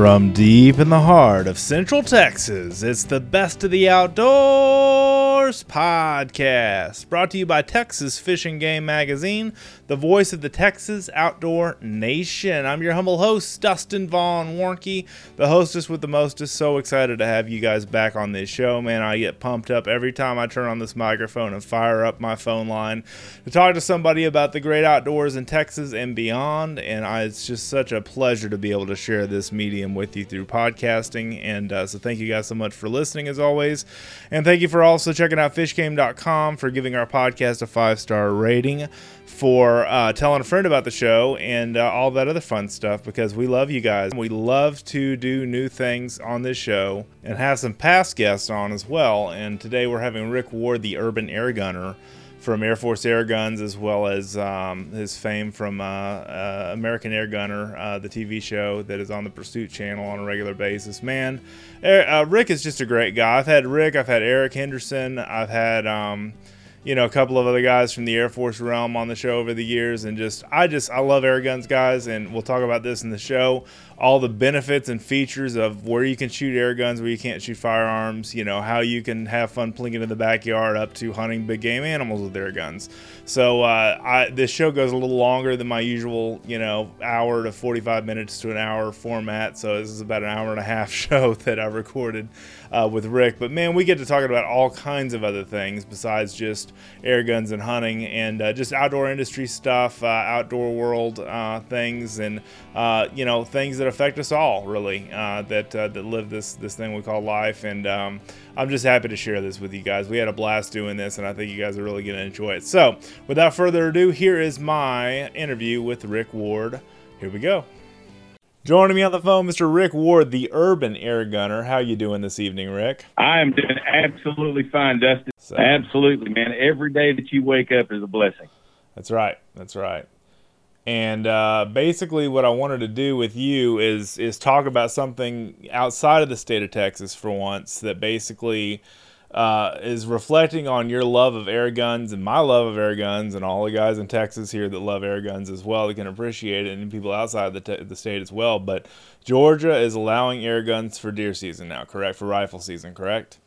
From deep in the heart of Central Texas, it's the Best of the Outdoors podcast, brought to you by Texas Fishing Game Magazine, the voice of the Texas outdoor nation. I'm your humble host, Dustin Vaughn Warnke, the hostess with the mostest. So excited to have you guys back on this show, man. I get pumped up every time I turn on this microphone and fire up my phone line to talk to somebody about the great outdoors in Texas and beyond. And I, it's just such a pleasure to be able to share this medium with you through podcasting. And uh, so thank you guys so much for listening as always. And thank you for also checking out fishgame.com for giving our podcast a five star rating for uh, telling a friend about the show and uh, all that other fun stuff because we love you guys. We love to do new things on this show and have some past guests on as well. And today we're having Rick Ward, the urban air gunner from Air Force Air Guns, as well as um, his fame from uh, uh American Air Gunner, uh, the TV show that is on the Pursuit Channel on a regular basis. Man, uh, Rick is just a great guy. I've had Rick, I've had Eric Henderson, I've had. Um, you know, a couple of other guys from the Air Force realm on the show over the years, and just I just I love air guns, guys, and we'll talk about this in the show. All the benefits and features of where you can shoot air guns, where you can't shoot firearms. You know how you can have fun plinking in the backyard, up to hunting big game animals with air guns. So uh, I, this show goes a little longer than my usual, you know, hour to 45 minutes to an hour format. So this is about an hour and a half show that I recorded uh, with Rick. But man, we get to talking about all kinds of other things besides just air guns and hunting and uh, just outdoor industry stuff, uh, outdoor world uh, things, and uh, you know things that affect us all really that that live this this thing we call life. And um, I'm just happy to share this with you guys. We had a blast doing this, and I think you guys are really going to enjoy it. So, without further ado, here is my interview with Rick Ward. Here we go. Joining me on the phone, Mr. Rick Ward, the Urban Air Gunner. How you doing this evening, Rick? I am doing absolutely fine, Dustin. So, absolutely, man. Every day that you wake up is a blessing. That's right. That's right. And uh, basically, what I wanted to do with you is is talk about something outside of the state of Texas for once. That basically uh, is reflecting on your love of air guns and my love of air guns and all the guys in Texas here that love air guns as well that can appreciate it and people outside the, te- the state as well. But Georgia is allowing air guns for deer season now, correct? For rifle season, correct?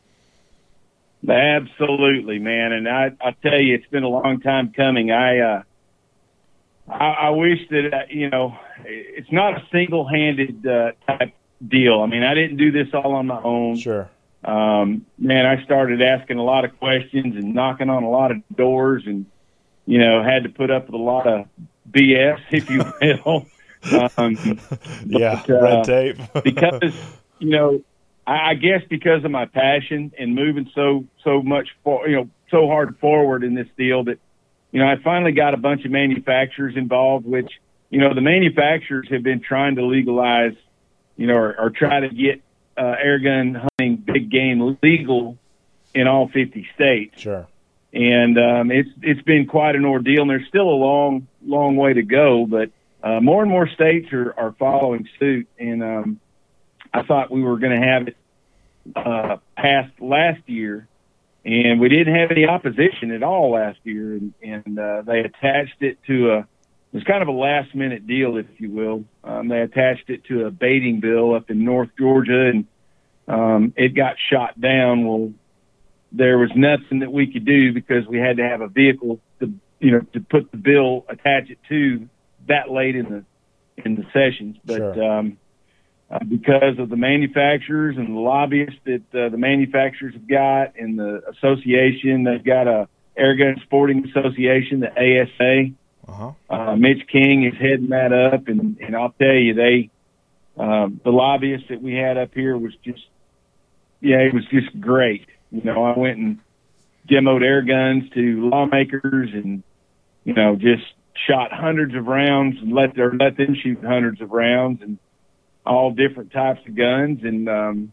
Absolutely, man. And I, I tell you, it's been a long time coming. I, uh, I, I wish that, uh, you know, it's not a single handed uh, type deal. I mean, I didn't do this all on my own. Sure um, man, I started asking a lot of questions and knocking on a lot of doors, and you know, had to put up with a lot of BS, if you will. um, yeah, but, uh, red tape. because you know, I, I guess because of my passion and moving so so much for you know so hard forward in this deal that you know I finally got a bunch of manufacturers involved, which you know the manufacturers have been trying to legalize, you know, or, or try to get uh, air gun hunting big game legal in all 50 states. Sure. And um, it's it's been quite an ordeal, and there's still a long long way to go. But uh, more and more states are, are following suit, and um, I thought we were going to have it uh, passed last year, and we didn't have any opposition at all last year, and, and uh, they attached it to a it was kind of a last minute deal, if you will. Um, they attached it to a baiting bill up in North Georgia, and um, it got shot down. Well, there was nothing that we could do because we had to have a vehicle to, you know, to put the bill, attach it to that late in the in the sessions. But sure. um, uh, because of the manufacturers and the lobbyists that uh, the manufacturers have got, and the association, they've got a Airgun Sporting Association, the ASA uh-huh. Uh, Mitch King is heading that up, and and I'll tell you, they uh, the lobbyists that we had up here was just yeah, it was just great. You know, I went and demoed air guns to lawmakers, and you know, just shot hundreds of rounds and let their let them shoot hundreds of rounds and all different types of guns, and um,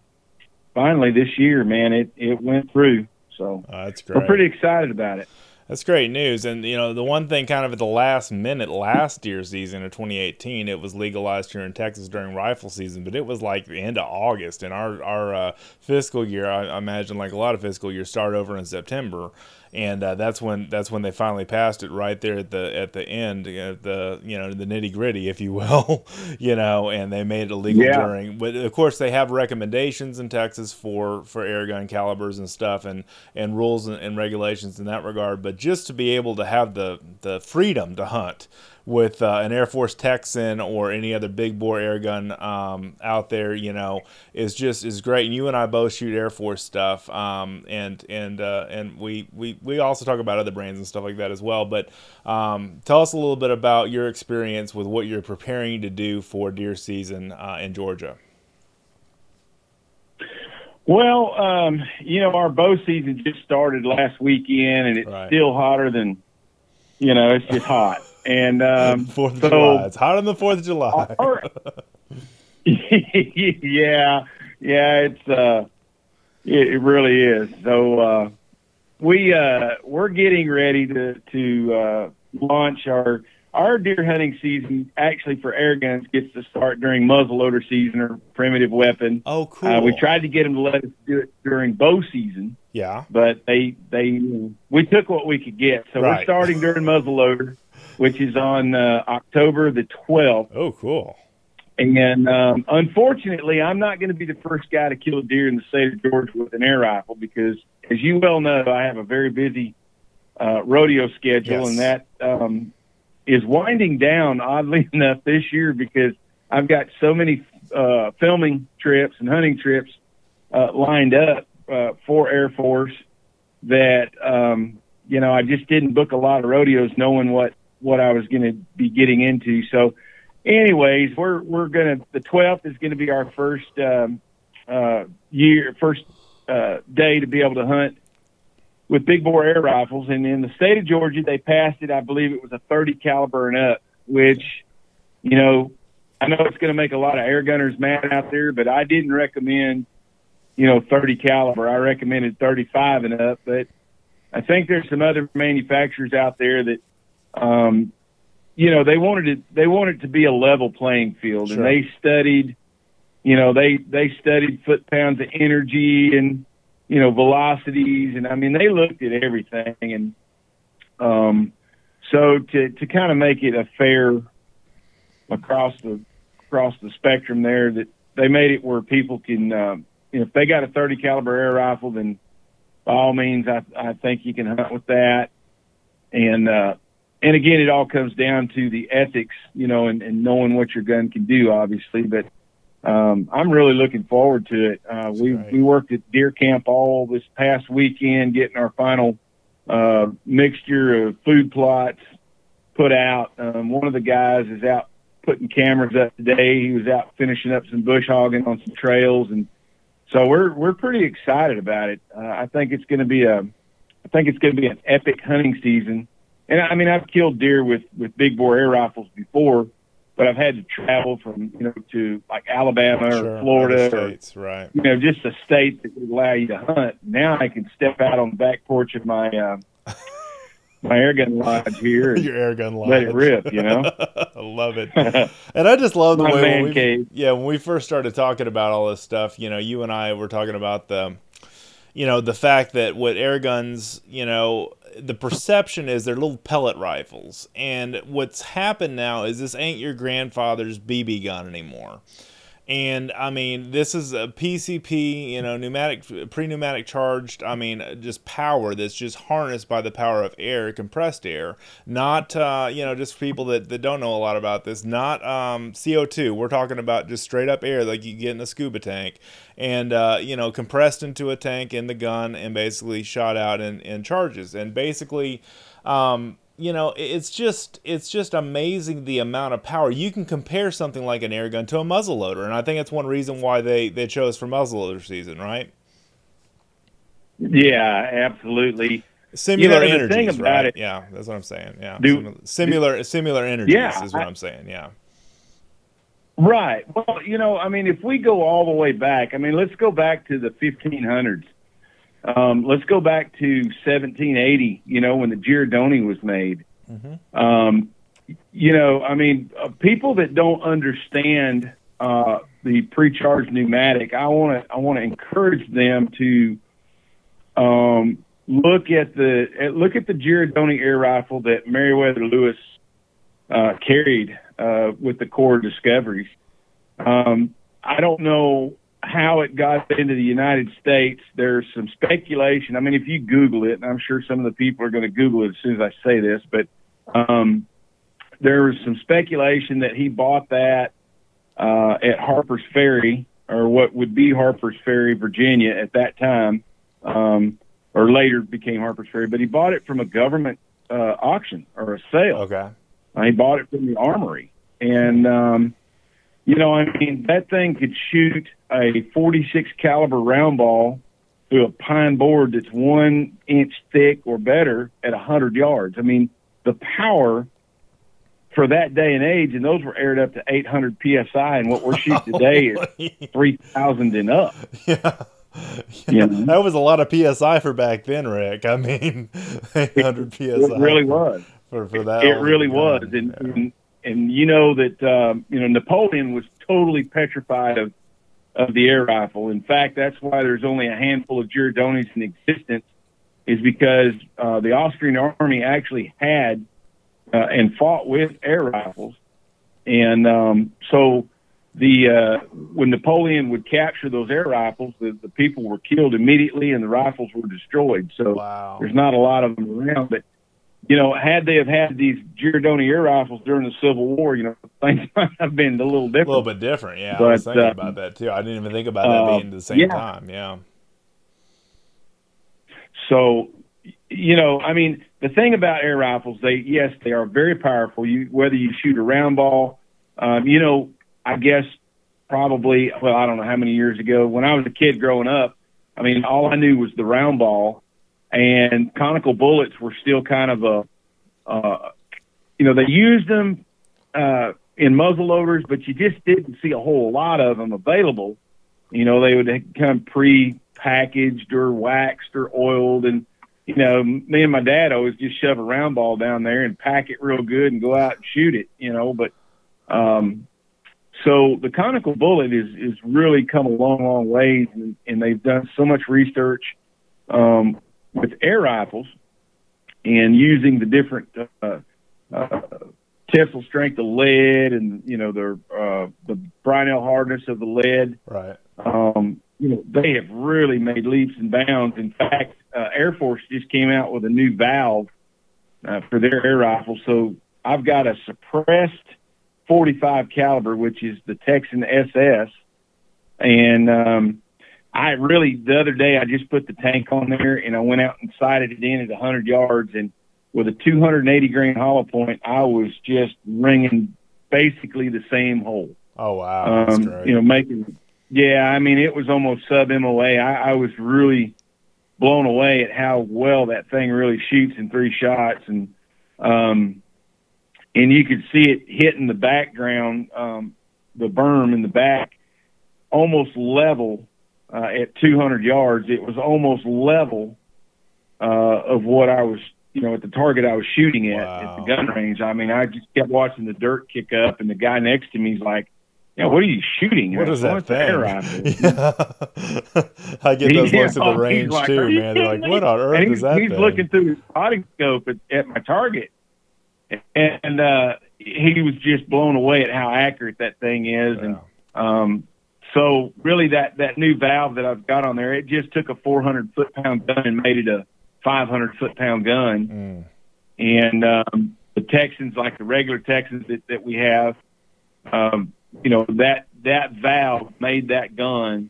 finally this year, man, it it went through. So uh, that's great. We're pretty excited about it. That's great news. And, you know, the one thing kind of at the last minute last year's season of 2018, it was legalized here in Texas during rifle season, but it was like the end of August. And our, our uh, fiscal year, I, I imagine like a lot of fiscal years, start over in September. And uh, that's when that's when they finally passed it right there at the at the end, uh, the you know the nitty gritty, if you will, you know, and they made it illegal Yeah. during. But of course, they have recommendations in Texas for for air gun calibers and stuff, and and rules and, and regulations in that regard. But just to be able to have the the freedom to hunt with uh, an Air Force Texan or any other big bore air gun um, out there, you know, is just is great. And you and I both shoot Air Force stuff, um, and and uh, and we, we we also talk about other brands and stuff like that as well. But um, tell us a little bit about your experience with what you're preparing to do for deer season uh, in Georgia. Well, um, you know, our bow season just started last weekend, and it's Right. still hotter than, you know, it's just hot. And um, Fourth of so- July. It's hot on the Fourth of July. our- yeah, yeah, it's uh, it, it really is. So uh, we uh, we're getting ready to to uh, launch our our deer hunting season. Actually, for air guns, gets to start during muzzleloader season or primitive weapon. oh, cool. Uh, we tried to get them to let us do it during bow season, Yeah. but they they we took what we could get. So Right. we're starting during muzzleloader, which is on uh, October the twelfth. Oh, cool. And um, unfortunately, I'm not going to be the first guy to kill a deer in the state of Georgia with an air rifle because, as you well know, I have a very busy uh, rodeo schedule, Yes. and that um, is winding down. Oddly enough, this year because I've got so many uh, filming trips and hunting trips uh, lined up uh, for Air Force that um, you know I just didn't book a lot of rodeos, knowing what what I was going to be getting into. So anyways, we're we're gonna the twelfth is gonna be our first um, uh, year first uh, day to be able to hunt with big bore air rifles. And in the state of Georgia, they passed it. I believe it was a thirty caliber and up, which you know I know it's going to make a lot of air gunners mad out there, but I didn't recommend you know thirty caliber. I recommended thirty five and up, but I think there's some other manufacturers out there that um, you know they wanted it they wanted it to be a level playing field Sure. and they studied you know they they studied foot pounds of energy and you know velocities and i mean they looked at everything and um so to to kind of make it a fair across the across the spectrum there that they made it where people can um you know if they got a 30 caliber air rifle then by all means i i think you can hunt with that and uh and again, it all comes down to the ethics, you know, and, and knowing what your gun can do, obviously. But um, I'm really looking forward to it. Uh, we great. we worked at deer camp all this past weekend, getting our final uh, mixture of food plots put out. Um, one of the guys is out putting cameras up today. He was out finishing up some bush hogging on some trails, and so we're we're pretty excited about it. Uh, I think it's going to be a I think it's going to be an epic hunting season. And I mean, I've killed deer with with big bore air rifles before, but I've had to travel from you know to like Alabama Sure. or Florida Other or states, right. you know just a state that would allow you to hunt. Now I can step out on the back porch of my uh, my air gun lodge here Your air gun line. let it rip. You know. I love it. And I just love the My way when we, yeah, when we first started talking about all this stuff, you know, you and I were talking about the, you know, the fact that with air guns, you know, the perception is they're little pellet rifles, and what's happened now is this ain't your grandfather's BB gun anymore. And I mean, this is a PCP, you know, pneumatic, pre-pneumatic charged. I mean, just power that's just harnessed by the power of air, compressed air. Not, uh, you know, just people that, that don't know a lot about this. Not um, CO2. We're talking about just straight up air, like you get in a scuba tank, and uh, you know, compressed into a tank in the gun, and basically shot out in, in charges. And basically, um, you know it's just it's just amazing the amount of power you can compare something like an air gun to a muzzle loader and i think that's one reason why they they chose for muzzle loader season right Yeah, absolutely. similar the energies thing about right it- yeah that's what i'm saying yeah Do- similar similar, similar energies Yeah, is what I- i'm saying yeah Right. Well, you know, I mean, if we go all the way back, I mean, let's go back to the 1500s. Um, let's go back to 1780. You know, when the Girardoni was made. Um, you know, I mean, uh, people that don't understand uh, the pre-charged pneumatic, I want to I want to encourage them to, um, look at the at, look at the Girardoni air rifle that Meriwether Lewis uh, carried uh, with the core discoveries. Um, I don't know how it got into the United States. There's some speculation. I mean, if you Google it, and I'm sure some of the people are going to Google it as soon as I say this, but um, there was some speculation that he bought that uh, at Harper's Ferry, or what would be Harper's Ferry, Virginia, at that time, um, or later became Harper's Ferry. But he bought it from a government uh, auction or a sale. Okay. Uh, he bought it from the armory, and um, you know, I mean, that thing could shoot a 46 caliber round ball through a pine board that's one inch thick or better at 100 yards. I mean, the power for that day and age, and those were aired up to 800 psi, and what we're shooting today is 3,000 and up. Yeah. Yeah, that was a lot of psi for back then, Rick. I mean, 800 psi. It really was for, for that. It really was, and, yeah. and and you know that um, you know Napoleon was totally petrified of of the air rifle. In fact, that's why there's only a handful of Girardonis in existence, is because uh, the Austrian army actually had uh, and fought with air rifles, and um, so the uh, when Napoleon would capture those air rifles, the, the people were killed immediately and the rifles were destroyed. So wow. there's not a lot of them around, but you know, had they have had these Girardoni air rifles during the Civil War, you know, things might have been a little different. A little bit different, yeah. But, I was thinking uh, about that too. I didn't even think about that uh, being the same yeah. time. Yeah. So, you know, I mean, the thing about air rifles, they yes, they are very powerful. You whether you shoot a round ball, um, you know, I guess probably well, I don't know how many years ago when I was a kid growing up. I mean, all I knew was the round ball and conical bullets were still kind of a, uh, you know, they used them uh, in muzzle loaders, but you just didn't see a whole lot of them available. You know, they would come pre-packaged or waxed or oiled, and you know, me and my dad always just shove a round ball down there and pack it real good and go out and shoot it. You know, but um, so the conical bullet is is really come a long, long ways, and, and they've done so much research. Um, with air rifles and using the different uh, uh, tensile strength of lead and you know the uh, the Brinell hardness of the lead. Right. Um, you know they have really made leaps and bounds. In fact, uh, Air Force just came out with a new valve uh, for their air rifle. So I've got a suppressed 45 caliber, which is the Texan SS, and um, I really the other day I just put the tank on there and I went out and sighted it in at 100 yards and with a 280 grain hollow point I was just ringing basically the same hole. Oh wow! Um, you know, making yeah, I mean it was almost sub MOA. I, I was really blown away at how well that thing really shoots in three shots and um and you could see it hitting the background um the berm in the back almost level uh, at 200 yards, it was almost level uh, of what I was, you know, at the target I was shooting at wow. at the gun range. I mean, I just kept watching the dirt kick up, and the guy next to me's is like, "Yeah, what are you shooting? What is that thing?" Yeah. I get those looks at the range like, too, man. They're like, "What on earth is that?" He's thing? looking through his spotting scope at, at my target, and uh, he was just blown away at how accurate that thing is, wow. and um, so really, that that new valve that I've got on there, it just took a 400 foot pound gun and made it a 500 foot pound gun. Mm. And um, the Texans, like the regular Texans that, that we have, um, you know that that valve made that gun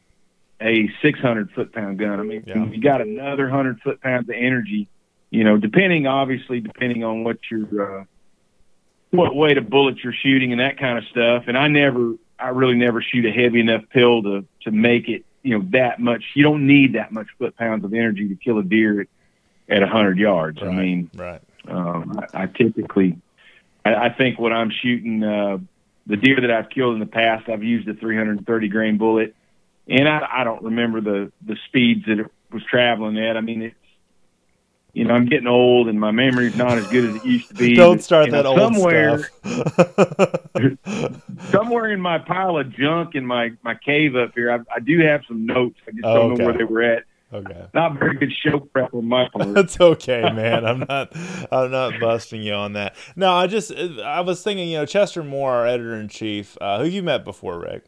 a 600 foot pound gun. I mean, yeah. you got another 100 foot pounds of energy. You know, depending obviously depending on what your uh, what weight of bullets you're shooting and that kind of stuff. And I never I really never shoot a heavy enough pill to to make it you know that much. You don't need that much foot pounds of energy to kill a deer at, at 100 yards. Right, I mean, right. Um, I, I typically, I, I think when I'm shooting uh, the deer that I've killed in the past, I've used a 330 grain bullet, and I, I don't remember the the speeds that it was traveling at. I mean, it, you know, I'm getting old and my memory's not as good as it used to be. Don't start you that know, old somewhere, stuff. somewhere in my pile of junk in my, my cave up here, I, I do have some notes. I just oh, don't okay. know where they were at. Okay. Not very good show prep on my part. That's okay, man. I'm not I'm not busting you on that. No, I just I was thinking, you know, Chester Moore, our editor in chief, uh, who you met before, Rick.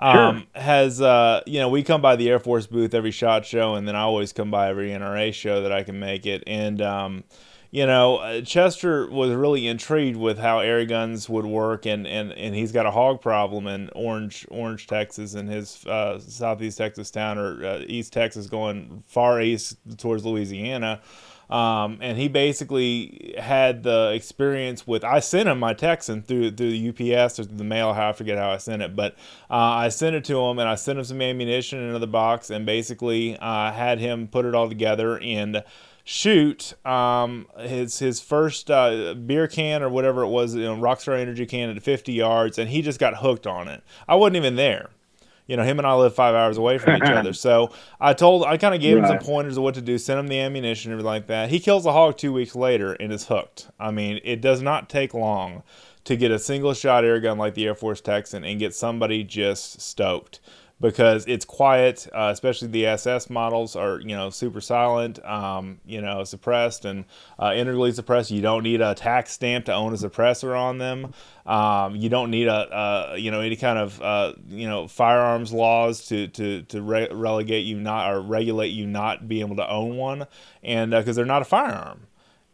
Um, Sure. has uh, you know, we come by the Air Force booth every shot show, and then I always come by every NRA show that I can make it. And um, you know, uh, Chester was really intrigued with how air guns would work, and, and, and he's got a hog problem in Orange, Orange, Texas, in his uh, southeast Texas town or uh, East Texas, going far east towards Louisiana. Um, and he basically had the experience with. I sent him my Texan through through the UPS or the mail. How I forget how I sent it, but uh, I sent it to him, and I sent him some ammunition in another box, and basically uh, had him put it all together and shoot um, his his first uh, beer can or whatever it was, you know, Rockstar Energy can at 50 yards, and he just got hooked on it. I wasn't even there. You know, him and I live five hours away from each other. So I told, I kind of gave him some pointers of what to do, sent him the ammunition, everything like that. He kills a hog two weeks later and is hooked. I mean, it does not take long to get a single shot air gun like the Air Force Texan and get somebody just stoked because it's quiet, uh, especially the SS models are, you know, super silent, um, you know, suppressed and uh, integrally suppressed. You don't need a tax stamp to own a suppressor on them. Um, you don't need a, uh, you know, any kind of, uh, you know, firearms laws to to to re- relegate you not or regulate you not being able to own one, and because they're not a firearm.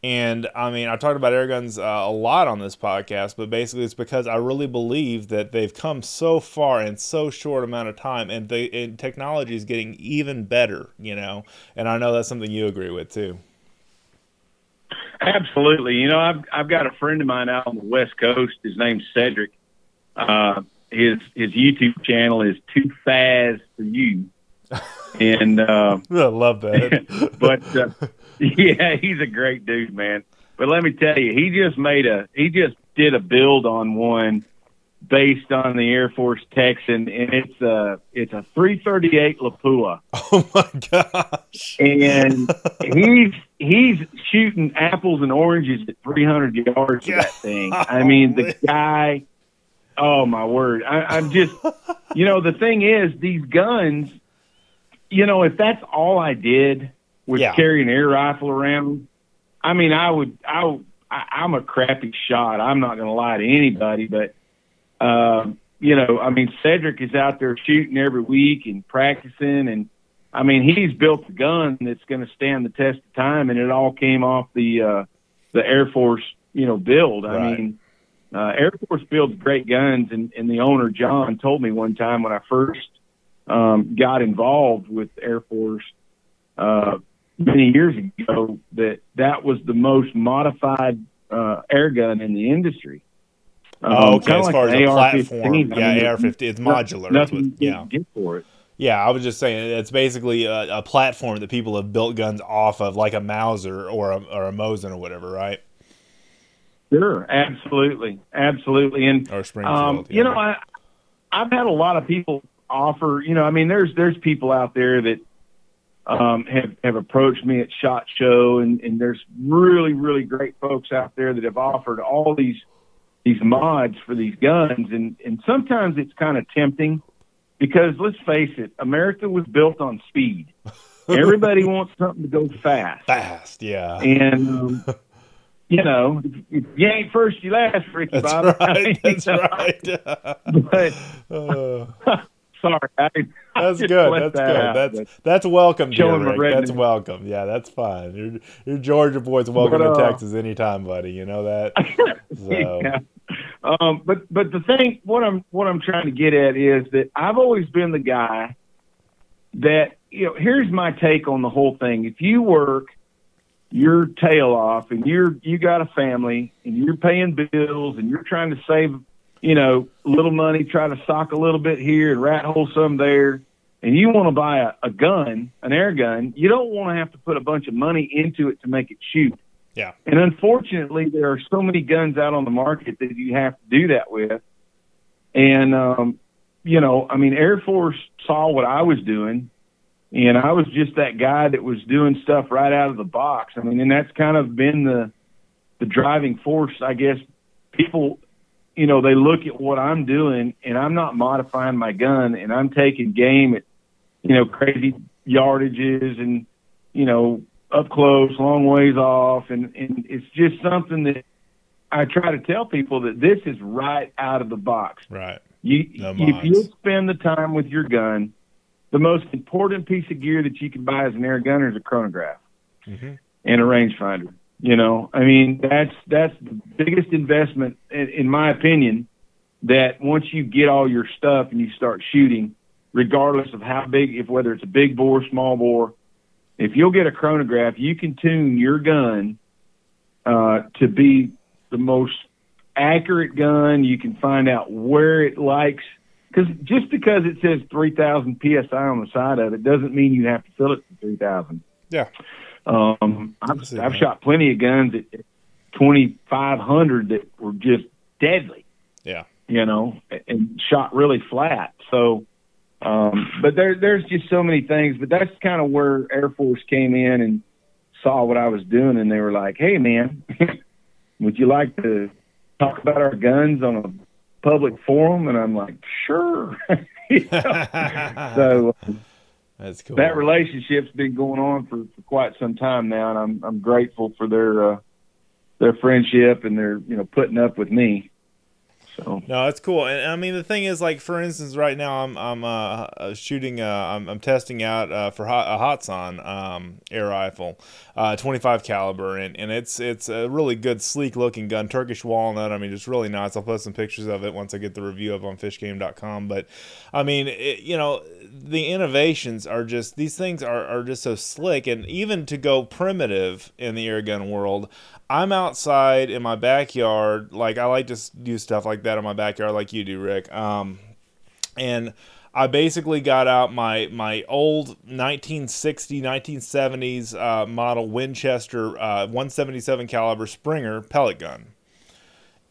And I mean, I talked about air guns uh, a lot on this podcast, but basically, it's because I really believe that they've come so far in so short amount of time, and the and technology is getting even better. You know, and I know that's something you agree with too. Absolutely. You know, I've I've got a friend of mine out on the West Coast. His name's Cedric. Uh, his his YouTube channel is Too Fast for You, and uh, I love that. but uh, yeah, he's a great dude, man. But let me tell you, he just made a he just did a build on one based on the Air Force Texan, and it's a it's a 338 Lapua. oh my gosh! and he's he's shooting apples and oranges at 300 yards of that thing. I mean, the guy. Oh my word! I, I'm just, you know, the thing is, these guns. You know, if that's all I did was Yeah. carry an air rifle around, I mean, I would, I, I I'm a crappy shot. I'm not going to lie to anybody, but. Um, you know, I mean, Cedric is out there shooting every week and practicing, and I mean, he's built a gun that's going to stand the test of time, and it all came off the uh, the Air Force, you know, build. I Right. mean, uh, Air Force builds great guns, and, and the owner John told me one time when I first um, got involved with Air Force uh, many years ago that that was the most modified uh, air gun in the industry. Um, Oh, okay. As like far as an a AR-15. I yeah, mean, AR-15. It's modular. Nothing what, you yeah. get for it. Yeah, I was just saying it's basically a, a platform that people have built guns off of, like a Mauser or a, or a Mosin or whatever, right? Sure, absolutely, absolutely, and Or Springfield. um, you know, I I've had a lot of people offer. You know, I mean, there's there's people out there that um, have have approached me at Shot Show, and and there's really really great folks out there that have offered all these these mods for these guns, and and sometimes it's kind of tempting because let's face it, America was built on speed. Everybody wants something to go fast. fast, yeah. And um, you know, if you ain't first, you last, Ricky That's Bob. right. That's You know, right. But Uh, sorry, I, I that's just good. That's that good. That's that's welcome, dear Rick. That's welcome. Yeah, that's fine. Your your Georgia boy's welcome But, to uh, Texas anytime, buddy. You know that. So yeah. Um, but but the thing, what I'm what I'm trying to get at is that I've always been the guy that you know. Here's my take on the whole thing. If you work your tail off and you're you got a family and you're paying bills and you're trying to save you know little money, try to sock a little bit here and rat hole some there, and you want to buy a, a gun, an air gun, you don't want to have to put a bunch of money into it to make it shoot. yeah, And unfortunately, there are so many guns out on the market that you have to do that with. And, um, you know, I mean, Air Force saw what I was doing, and I was just that guy that was doing stuff right out of the box. I mean, and that's kind of been the the driving force, I guess. People, you know, they look at what I'm doing, and I'm not modifying my gun, and I'm taking game at, you know, crazy yardages and you know up close, long ways off, and and it's just something that I try to tell people that this is right out of the box. Right. You No if you spend the time with your gun, the most important piece of gear that you can buy as an air gunner is a chronograph Mhm. and a rangefinder. You know, I mean that's that's the biggest investment in, in my opinion. That once you get all your stuff and you start shooting, regardless of how big, if whether it's a big bore, small bore, if you'll get a chronograph, you can tune your gun uh, to be the most accurate gun. You can find out where it likes. Because just because it says 3,000 psi on the side of it doesn't mean you have to fill it to 3,000. Yeah. Um, I've, I've shot plenty of guns at 2,500 that were just deadly Yeah. you know, and shot really flat. So, um, but there, there's just so many things. But that's kind of where Air Force came in and saw what I was doing, and they were like, "Hey, man, would you like to talk about our guns on a public forum?" And I'm like, "Sure." So That's cool. that relationship's been going on for, for quite some time now, and I'm I'm grateful for their uh, their friendship and their you know putting up with me. So No, that's cool. And I mean, the thing is, like for instance, right now I'm I'm uh, uh, shooting, uh, I'm, I'm testing out uh, for hot, a Hatsan um, air rifle, uh, 25 caliber, and, and it's it's a really good, sleek looking gun, Turkish walnut. I mean, it's really nice. I'll post some pictures of it once I get the review up on fishgame.com. But I mean, it, you know, the innovations are just these things are are just so slick, and even to go primitive in the air gun world. I'm outside in my backyard. Like I like to do stuff like that in my backyard, like you do, Rick. Um, and I basically got out my my old 1960 1970s uh, model Winchester uh, 177 caliber Springer pellet gun,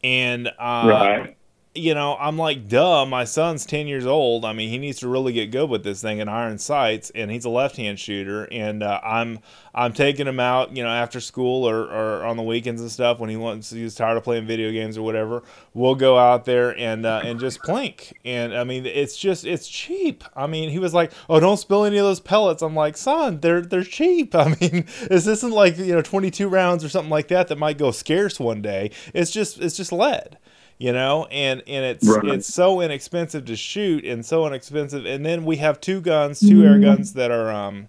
and uh, right. You know, I'm like, duh, my son's 10 years old. I mean, he needs to really get good with this thing in iron sights, and he's a left-hand shooter. And uh, I'm I'm taking him out, you know, after school or, or on the weekends and stuff when he wants he's tired of playing video games or whatever. We'll go out there and uh, and just plink. And I mean, it's just it's cheap. I mean, he was like, oh, don't spill any of those pellets. I'm like, son, they're they're cheap. I mean, this isn't like you know 22 rounds or something like that that might go scarce one day. It's just it's just lead you know and and it's Right. it's so inexpensive to shoot and so inexpensive and then we have two guns two air guns that are um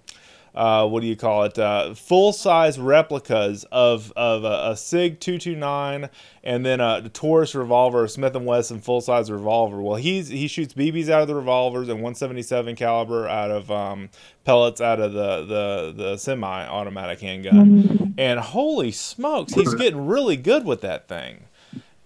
uh, what do you call it? Uh, full size replicas of of a, a Sig two two nine, and then a Taurus revolver, a Smith and Wesson full size revolver. Well, he's he shoots BBs out of the revolvers and one seventy seven caliber out of um, pellets out of the the the semi automatic handgun. And holy smokes, he's getting really good with that thing.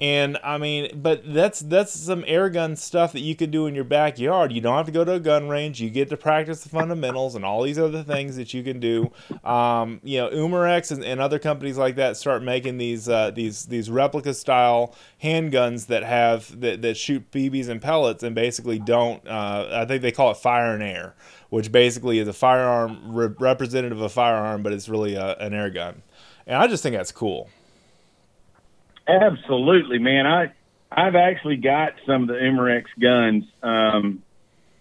And I mean, but that's that's some air gun stuff that you could do in your backyard. You don't have to go to a gun range. You get to practice the fundamentals and all these other things that you can do. Um, you know, Umarex and, and other companies like that start making these uh, these these replica style handguns that have that, that shoot BBs and pellets and basically don't. Uh, I think they call it fire and air, which basically is a firearm re- representative of a firearm, but it's really a, an air gun. And I just think that's cool. Absolutely, man. I I've actually got some of the Umarex guns. Um,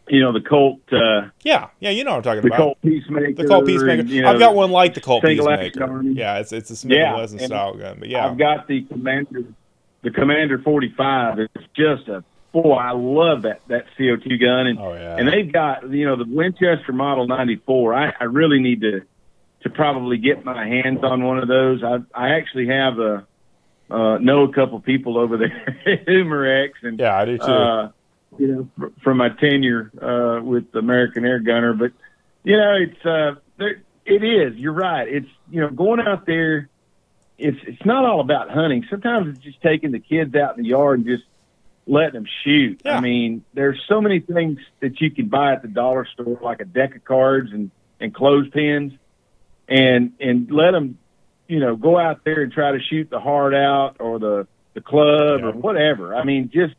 you know, the Colt, uh, Yeah, yeah, you know what I'm talking the about. Colt Peacemaker. The Colt Peacemaker. and, you know, I've got one like the Colt Peacemaker. Yeah, it's it's a Smith Yeah, and Wesson style gun, but yeah, I've got the Commander, the Commander 45. It's just a boy. I love that that CO2 gun, and oh yeah, and they've got you know the Winchester Model 94. I, I really need to to probably get my hands on one of those. I I actually have a uh, know a couple people over there at Umarex, and yeah, I do too. uh, you know, fr- from my tenure uh, with American Air Gunner. But you know, it's uh, there, it is. You're right. It's you know, going out there. It's it's not all about hunting. Sometimes it's just taking the kids out in the yard and just letting them shoot. Yeah. I mean, there's so many things that you can buy at the dollar store, like a deck of cards and and clothespins, and and let them, you know, go out there and try to shoot the heart out or the the club Yeah. or whatever. I mean, just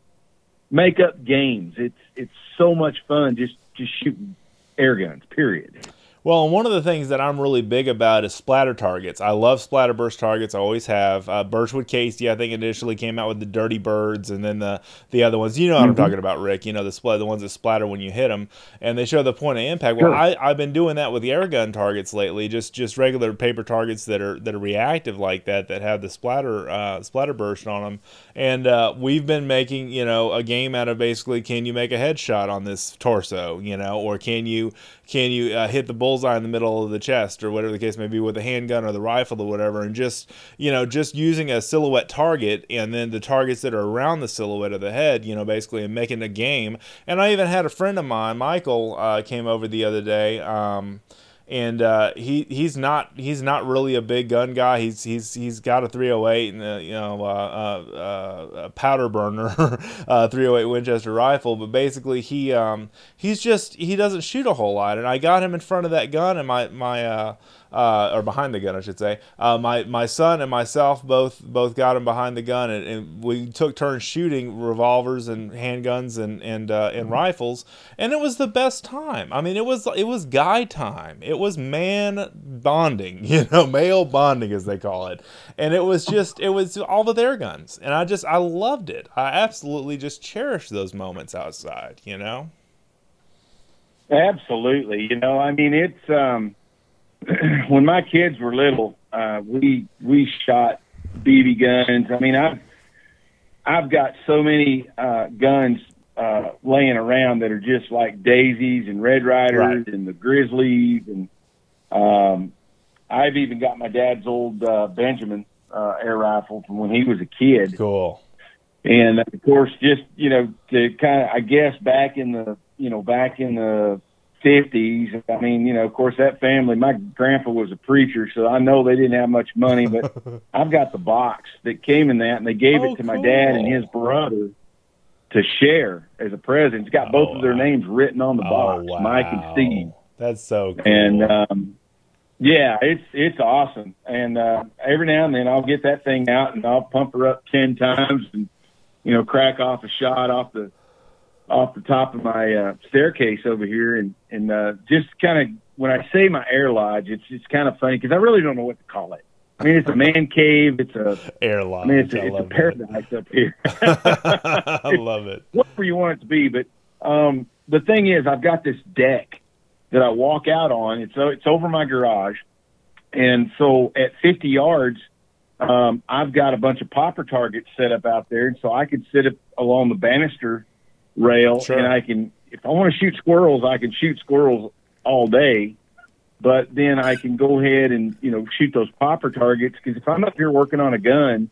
make up games. It's it's so much fun just just shooting air guns. Period. Well, and one of the things that I'm really big about is splatter targets. I love splatter burst targets. I always have. Uh, Birchwood Casey, I think, initially came out with the Dirty Birds, and then the the other ones. You know what mm-hmm. I'm talking about, Rick. You know the splat, the ones that splatter when you hit them, and they show the point of impact. Well, sure. I, I've been doing that with the air gun targets lately. Just just regular paper targets that are that are reactive like that, that have the splatter uh, splatter burst on them. And uh, we've been making you know a game out of basically, can you make a headshot on this torso? You know, or can you can you uh, hit the bullseye in the middle of the chest or whatever the case may be with a handgun or the rifle or whatever and just you know just using a silhouette target and then the targets that are around the silhouette of the head you know basically and making a game. And i even had a friend of mine michael uh, came over the other day um, and uh, he he's not he's not really a big gun guy. He's he's he's got a 308 and a, you know uh, uh, uh a powder burner 308 Winchester rifle, but basically he um, he's just he doesn't shoot a whole lot. And I got him in front of that gun, and my my uh, or behind the gun, I should say. Uh, my my son and myself both both got him behind the gun, and, and we took turns shooting revolvers and handguns and and uh, and mm-hmm. rifles, and it was the best time. I mean, it was it was guy time. It was man bonding, you know, male bonding as they call it, and it was just it was all the their guns, and I just I loved it. I absolutely just cherished those moments outside, you know. Absolutely, you know, I mean, it's um when my kids were little, uh, we we shot BB guns. I mean, I've I've got so many uh, guns uh, laying around that are just like daisies and Red Ryders right. and the grizzlies and um, I've even got my dad's old uh, Benjamin uh, air rifle from when he was a kid. Cool. And of course, just you know, to kind of, I guess back in the, you know, back in the fifties. I mean, you know, of course, that family. My grandpa was a preacher, so I know they didn't have much money. But I've got the box that came in that, and they gave oh, it to my dad and his brother to share as a present. It's got oh, both of their names written on the oh, box, wow. Mike and Steve. That's so cool. And um, yeah, it's it's awesome. And uh, every now and then I'll get that thing out and I'll pump her up ten times and you know crack off a shot off the off the top of my uh, staircase over here, and and uh, just kind of when I say my air lodge, it's it's kind of funny because I really don't know what to call it. I mean, it's a man cave. It's a air lodge. I mean, it's a, it's a paradise it. up here. I love it. Whatever you want it to be, but um, the thing is, I've got this deck that I walk out on. It's so it's over my garage, and so at 50 yards, um, I've got a bunch of popper targets set up out there, and so I could sit up along the banister rail, sure. and I can if I want to shoot squirrels, I can shoot squirrels all day. But then I can go ahead and you know shoot those popper targets because if I'm up here working on a gun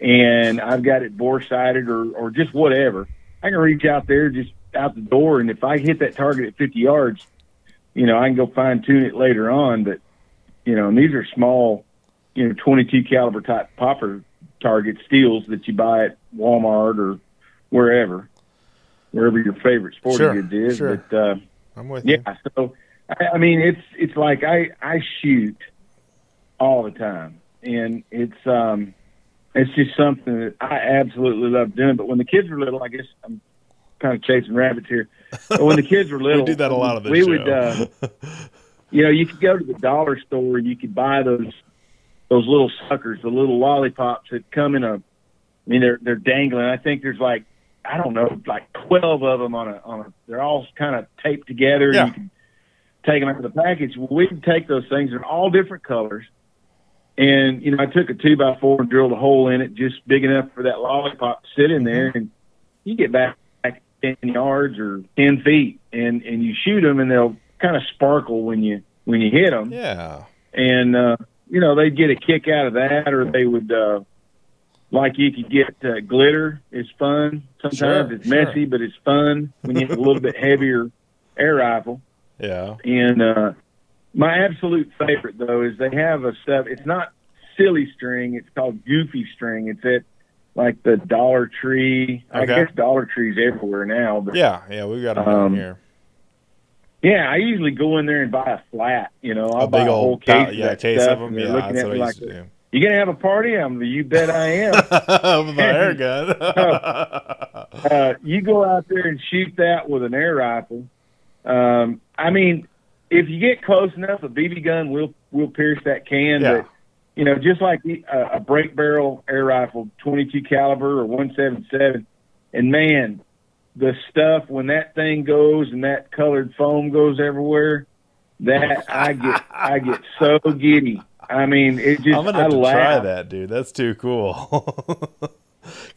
and I've got it bore sighted or or just whatever, I can reach out there just out the door, and if I hit that target at 50 yards, you know I can go fine tune it later on. But you know, and these are small, you know, 22 caliber type popper target steels that you buy at Walmart or wherever wherever your favorite sporting sure, goods is. Sure. But uh, I'm with yeah, you. Yeah, so I, I mean, it's it's like I I shoot all the time, and it's um it's just something that I absolutely love doing. But when the kids were little, I guess I'm kind of chasing rabbits here. But when the kids were little, we do that a lot of this we show. would. Uh, you know, you could go to the dollar store and you could buy those those little suckers, the little lollipops that come in a. I mean, they're they're dangling. I think there's like I don't know, like twelve of them on a on a. They're all kind of taped together. Yeah. You can take them out of the package. Well, we can take those things. They're all different colors. And you know, I took a two by four and drilled a hole in it, just big enough for that lollipop to sit in there, and you get back, back ten yards or ten feet, and and you shoot them, and they'll kind of sparkle when you when you hit them. Yeah. And uh, you know, they'd get a kick out of that, or they would uh, like you could get uh, glitter. It's fun. Sometimes sure, it's messy, sure. but it's fun when you have a little bit heavier air rifle. Yeah. And uh, my absolute favorite though is they have a stuff. It's not silly string. It's called goofy string. It's at like the Dollar Tree. Okay. I guess Dollar Tree's everywhere now. But yeah, yeah, we got them um, here. Yeah, I usually go in there and buy a flat. You know, I'll a buy big a whole old case, yeah, case of them. Yeah, looking at me like, you gonna have a party? I'm the you bet I am. with my air gun. uh, uh, you go out there and shoot that with an air rifle. Um, I mean, if you get close enough, a BB gun will will pierce that can. Yeah. But you know, just like the, uh, a break barrel air rifle, 22 caliber or 177, and man, the stuff when that thing goes and that colored foam goes everywhere, that I get I get so giddy. I mean, it just I'm gonna I have to laugh. try that, dude. That's too cool.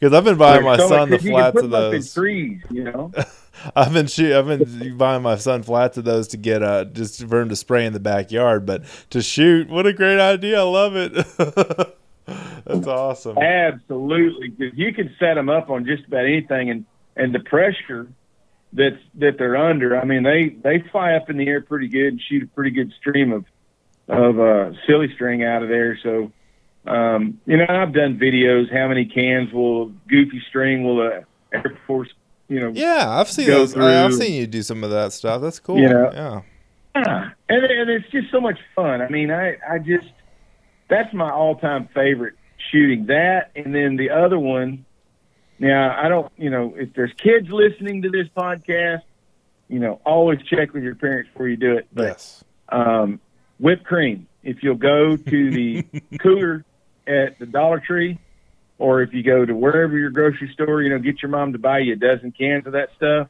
Because I've been buying my so son much- the flats of them up in those. trees, you know. I've been shoot, I've been buying my son flats of those to get uh just for him to spray in the backyard, but to shoot, what a great idea! I love it. That's awesome. Absolutely, you can set them up on just about anything, and and the pressure that's that they're under. I mean, they they fly up in the air pretty good and shoot a pretty good stream of of uh, silly string out of there. So, um, you know, I've done videos. How many cans will Goofy String will a Air Force, you know, Yeah, I've seen those. I, I've seen you do some of that stuff. That's cool. Yeah. yeah. Yeah, and and it's just so much fun. I mean, I I just that's my all time favorite shooting. That and then the other one. Now I don't, you know, if there's kids listening to this podcast, you know, always check with your parents before you do it. But Yes. um, whipped cream. If you'll go to the cooler at the Dollar Tree, or if you go to wherever your grocery store, you know, get your mom to buy you a dozen cans of that stuff.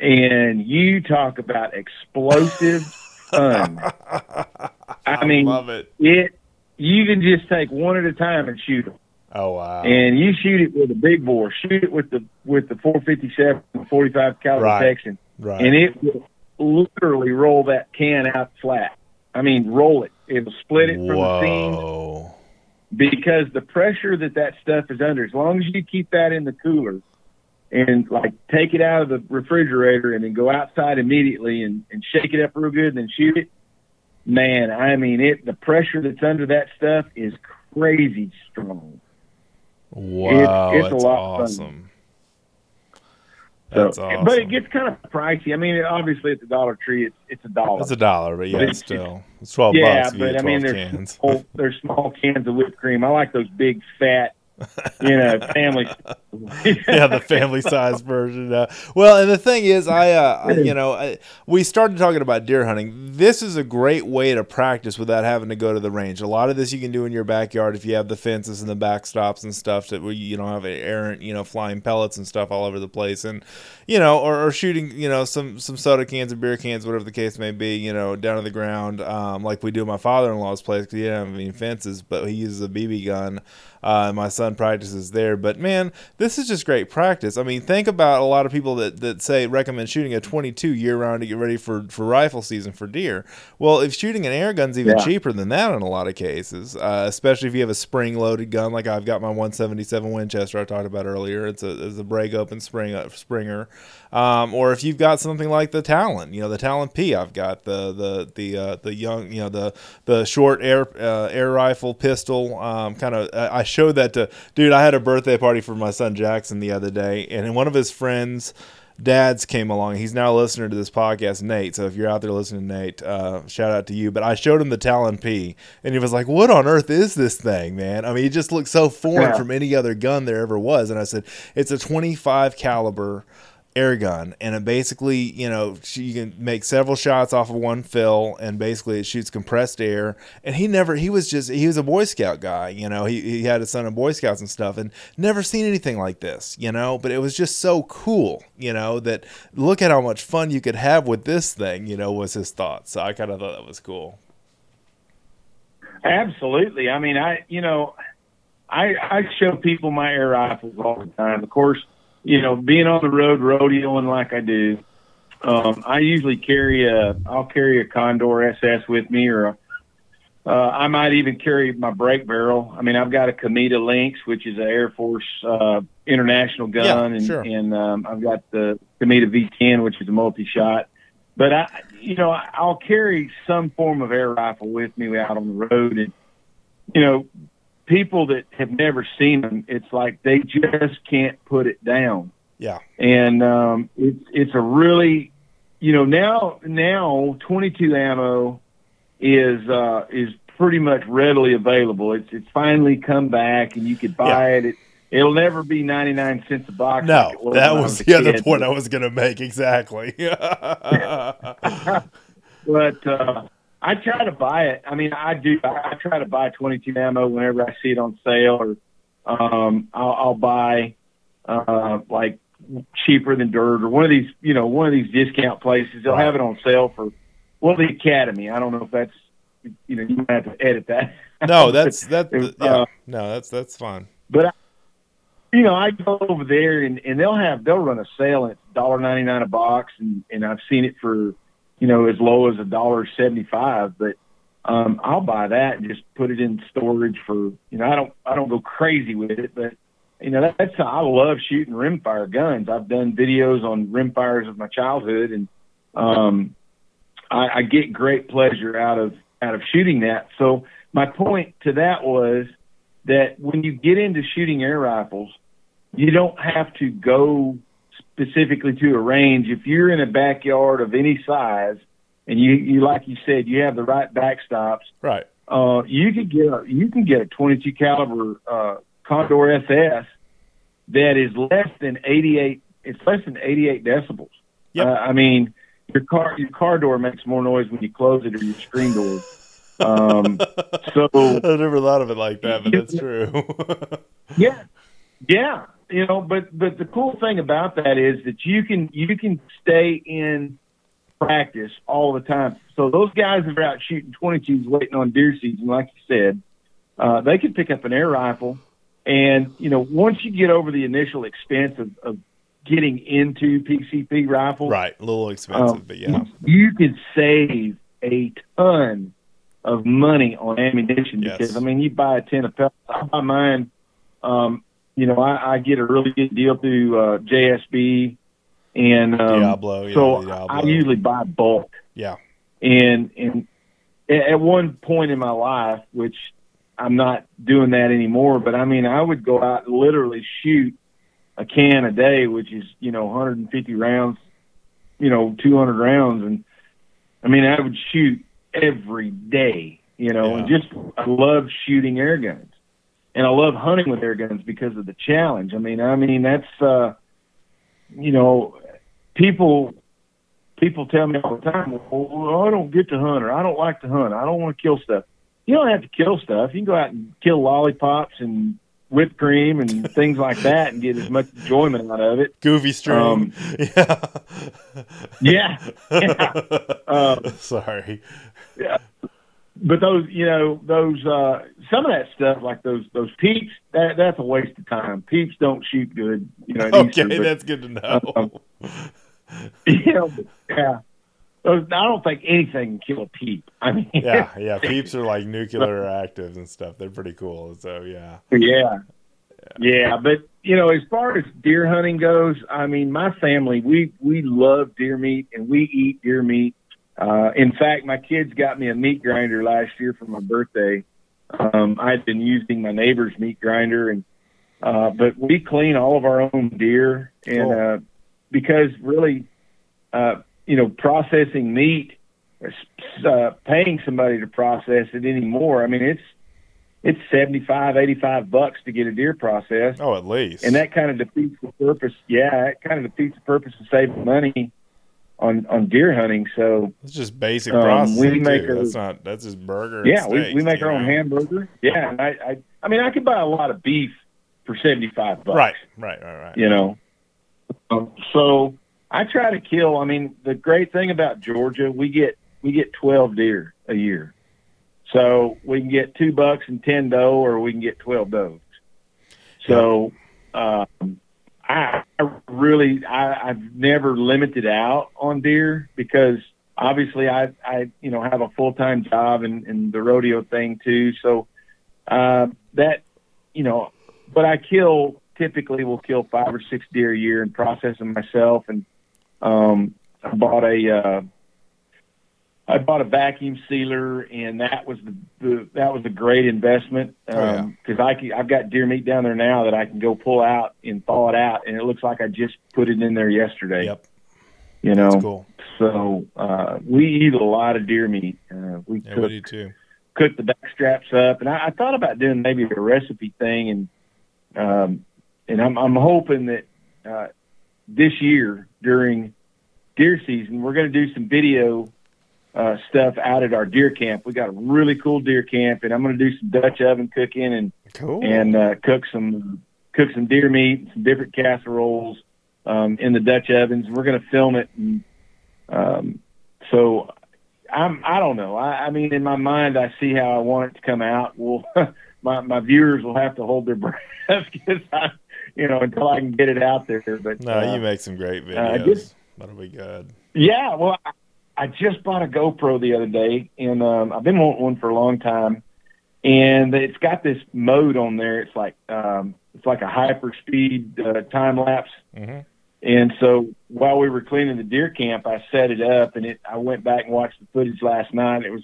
And you talk about explosive fun. I mean, love it. it. You can just take one at a time and shoot them, Oh wow. and you shoot it with a big bore. Shoot it with the with the 457, 45 caliber Right. Texan right. and it will literally roll that can out flat. I mean, roll it. It'll split it from the seam Whoa. because the pressure that that stuff is under. As long as you keep that in the cooler and like take it out of the refrigerator and then go outside immediately and, and shake it up real good and then shoot it. Man, I mean it. The pressure that's under that stuff is crazy strong. Wow. it's a that's lot fun. Awesome. So, awesome. but it gets kind of pricey. I mean, obviously at the Dollar Tree, it's it's a dollar. It's a dollar, but yeah, But it's- still, it's twelve Yeah, bucks. you but I mean, 12 there's cans. small, there's small cans of whipped cream. I like those big fat, you know, family. yeah, the family size version. Uh, well, and the thing is, I, uh, I you know, I, we started talking about deer hunting. This is a great way to practice without having to go to the range. A lot of this you can do in your backyard if you have the fences and the backstops and stuff that you don't have errant, you know, flying pellets and stuff all over the place, and you know, or, or shooting, you know, some some soda cans and beer cans, whatever the case may be, you know, down to the ground, um, like we do at my father-in-law's place because he didn't have any fences, but he uses a BB gun. Uh, my son practices there, but man, this is just great practice. I mean, think about a lot of people that, that say recommend shooting a 22 year round to get ready for, for rifle season for deer. Well, if shooting an air gun's even Yeah. cheaper than that in a lot of cases, uh, especially if you have a spring loaded gun like I've got my 177 Winchester I talked about earlier. It's a it's a break open spring uh, Springer, um, or if you've got something like the Talon, you know the Talon P. I've got the the the uh, the young you know the the short air uh, air rifle pistol. Um, kind of I showed that to dude. I had a birthday party for my son Jackson the other day, and one of his friends dads came along. He's now a listener to this podcast, Nate. So if you're out there listening, Nate, uh, shout out to you. But I showed him the Talon P, and he was like, "What on earth is this thing, man?" I mean, it just looks so foreign Yeah. from any other gun there ever was. And I said, "It's a 25 caliber." Air gun and it basically you know sh- you can make several shots off of one fill and basically it shoots compressed air and he never he was just he was a boy scout guy you know he, he had a son in boy scouts and stuff and never seen anything like this you know but it was just so cool you know that look at how much fun you could have with this thing you know was his thought so i kind of thought that was cool Absolutely. I mean, I you know, I I show people my air rifles all the time. Of course, you know, being on the road rodeoing like I do, um, I usually carry a I'll carry a Condor SS with me, or a, uh, I might even carry my break barrel. I mean, I've got a Kamita Lynx, which is an Air Force uh, international gun, Yeah, and sure. and um, I've got the Kamita V10, which is a multi-shot. But I, you know, I'll carry some form of air rifle with me out on the road, and you know, people that have never seen them, it's like they just can't put it down. yeah And um, it's it's a really, you know, now now 22 ammo is uh, is pretty much readily available. It's it's finally come back, and you could buy it. it. It'll never be 99 cents a box. no like that was the other point i was going to make exactly but uh, I try to buy it. I mean, I do. I, I try to buy 22 ammo whenever I see it on sale, or um, I'll, I'll buy uh, like cheaper than dirt, or one of these, you know, one of these discount places. They'll have it on sale for well, the Academy. I don't know if that's you know you might have to edit that. No, that's that. It was, yeah, uh, no, that's that's fine. but I, you know, I go over there and, and they'll have they'll run a sale and it's dollar ninety nine a box, and and I've seen it for you know as low as a dollar seventy five. But um, I'll buy that and just put it in storage for you know I don't I don't go crazy with it, but you know that, that's I love shooting rimfire guns. I've done videos on rimfires of my childhood, and um, I, I get great pleasure out of out of shooting that. So my point to that was that when you get into shooting air rifles, you don't have to go specifically to a range. If you're in a backyard of any size, and you, you like you said, you have the right backstops, Right. uh, you could get a, you can get a 22 caliber uh, Condor SS that is less than 88. It's less than 88 decibels. Yep. Uh, I mean, your car your car door makes more noise when you close it or your screen door. Um, so I've never thought of it like that, but that's true. yeah, yeah, you know, but but the cool thing about that is that you can you can stay in practice all the time. So those guys that are out shooting 22s waiting on deer season, like you said, uh, they can pick up an air rifle, and you know once you get over the initial expense of, of getting into PCP rifles, right. A little expensive, um, but yeah. you could save a ton of money on ammunition Yes. because I mean you buy a tin of pellets. I buy mine. Um, you know, I, I get a really good deal through uh, JSB, and um, Diablo, yeah, so Diablo. I usually buy bulk. Yeah. And and at one point in my life, which I'm not doing that anymore, but I mean I would go out and literally shoot a can a day, which is you know 150 rounds, you know 200 rounds, and I mean I would shoot every day, you know, and just I love shooting air guns, and I love hunting with air guns because of the challenge. I mean, I mean that's uh, you know, people people tell me all the time, well, I don't get to hunt or I don't like to hunt. I don't want to kill stuff. You don't have to kill stuff. You can go out and kill lollipops and whipped cream and things like that and get as much enjoyment out of it. Goofy string. Um, yeah. Yeah. yeah. Uh, Sorry. But those, you know, those, uh, some of that stuff, like those, those peeps, that, that's a waste of time. Peeps don't shoot good, you know. Okay, Easter, but- that's good to know. Um, you know, yeah. Those, I don't think anything can kill a peep. I mean, yeah, yeah. Peeps are like nuclear actives and stuff. They're pretty cool. So yeah. yeah, yeah. But you know, as far as deer hunting goes, I mean, my family we we love deer meat and we eat deer meat. Uh, in fact, my kids got me a meat grinder last year for my birthday. Um, I had been using my neighbor's meat grinder, and uh, but we clean all of our own deer, and Cool. uh, because really, uh, you know, processing meat, uh, paying somebody to process it anymore. I mean, it's it's seventy five, eighty five bucks to get a deer processed, Oh, at least. and that kind of defeats the purpose. Yeah, it kind of defeats the purpose of saving money on on deer hunting. So It's just basic Um, processing. we make too. our- That's not. That's just burger. yeah, we, we make our own hamburger. Yeah, and I, I I mean I could buy a lot of beef for seventy five bucks. Right, right, right, right. you know. Um, so I try to kill. I mean, the great thing about Georgia, we get we get twelve deer a year, so we can get two bucks and ten doe, or we can get twelve does. So um, I, I really I, I've never limited out on deer because obviously I I you know have a full time job and, and the rodeo thing too. So uh, that you know, but I kill typically will kill five or six deer a year and process them myself. And um, I bought a uh, I bought a vacuum sealer, and that was the, the that was a great investment Oh, yeah. because I can, I've got deer meat down there now that I can go pull out and thaw it out, and it looks like I just put it in there yesterday. Yep, You know, cool. so uh, we eat a lot of deer meat. Uh, we Yeah, cook we do too. cook the back straps up, and I, I thought about doing maybe a recipe thing, and um, and I'm I'm hoping that uh, this year during deer season we're going to do some video uh, stuff out at our deer camp. We got a really cool deer camp, and I'm going to do some Dutch oven cooking and Cool. and uh, cook some cook some deer meat, some different casseroles um, in the Dutch ovens. We're going to film it, and um, so I'm I don't know. I, I mean, in my mind, I see how I want it to come out. Well, my my viewers will have to hold their breath because I, you know, until I can get it out there. But no, uh, you make some great I videos. just- That'll be good. yeah, well, I, I just bought a GoPro the other day, and um, I've been wanting one for a long time. And it's got this mode on there. It's like um, it's like a hyper speed uh, time lapse. hmm And so while we were cleaning the deer camp, I set it up, and it. I went back and watched the footage last night. It was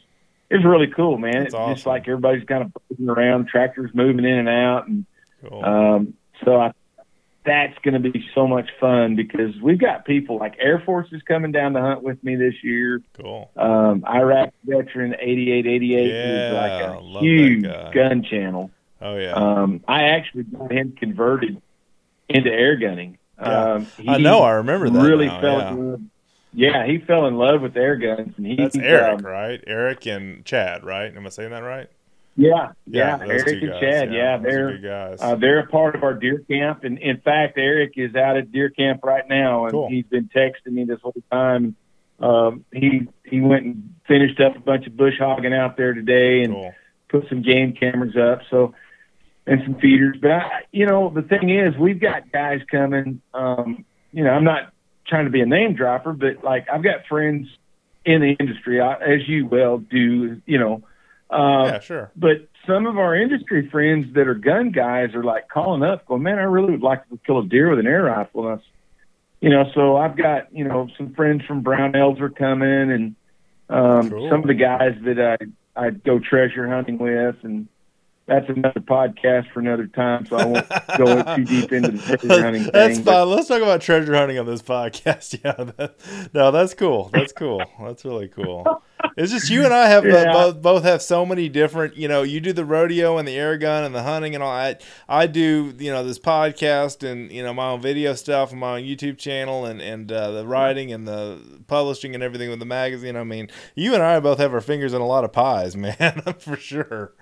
it was really cool, man. That's It's awesome. just like everybody's kind of moving around, tractors moving in and out, and Cool. um, so I, that's going to be so much fun because we've got people like Air Force is coming down to hunt with me this year. cool. Um, Iraq veteran 8888 Yeah, is like a huge gun channel. Oh yeah. Um, I actually got him converted into air gunning. Yeah. Um, I know. I remember that. really now, fell yeah. in love. Yeah, he fell in love with air guns, and he That's Eric, um, right? Eric and Chad, right? Am I saying that right? Yeah, yeah, those Eric and guys, Chad. Yeah, are they're guys. Uh, they're a part of our deer camp, and in fact, Eric is out at deer camp right now, and Cool. he's been texting me this whole time. Um, he he went and finished up a bunch of bush hogging out there today, and cool. put some game cameras up. So and some feeders. But I, you know, the thing is, we've got guys coming. Um, you know, I'm not trying to be a name dropper, but like I've got friends in the industry, I, as you well do. You know. Uh, yeah, sure. but some of our industry friends that are gun guys are like calling up, going, "Man, I really would like to kill a deer with an air rifle." And I, you know, so I've got you know some friends from Brownells are coming, and um, Cool. some of the guys that I I go treasure hunting with, and that's another podcast for another time. So I won't go too deep into the treasure hunting Thing, That's fine. but- Let's talk about treasure hunting on this podcast. Yeah, that, no, that's cool. That's cool. That's really cool. It's just you and I have uh, both both have so many different. You know, you do the rodeo and the air gun and the hunting and all. I I do you know this podcast and you know my own video stuff and my own YouTube channel and and uh, the writing and the publishing and everything with the magazine. I mean, you and I both have our fingers in a lot of pies, man, for sure.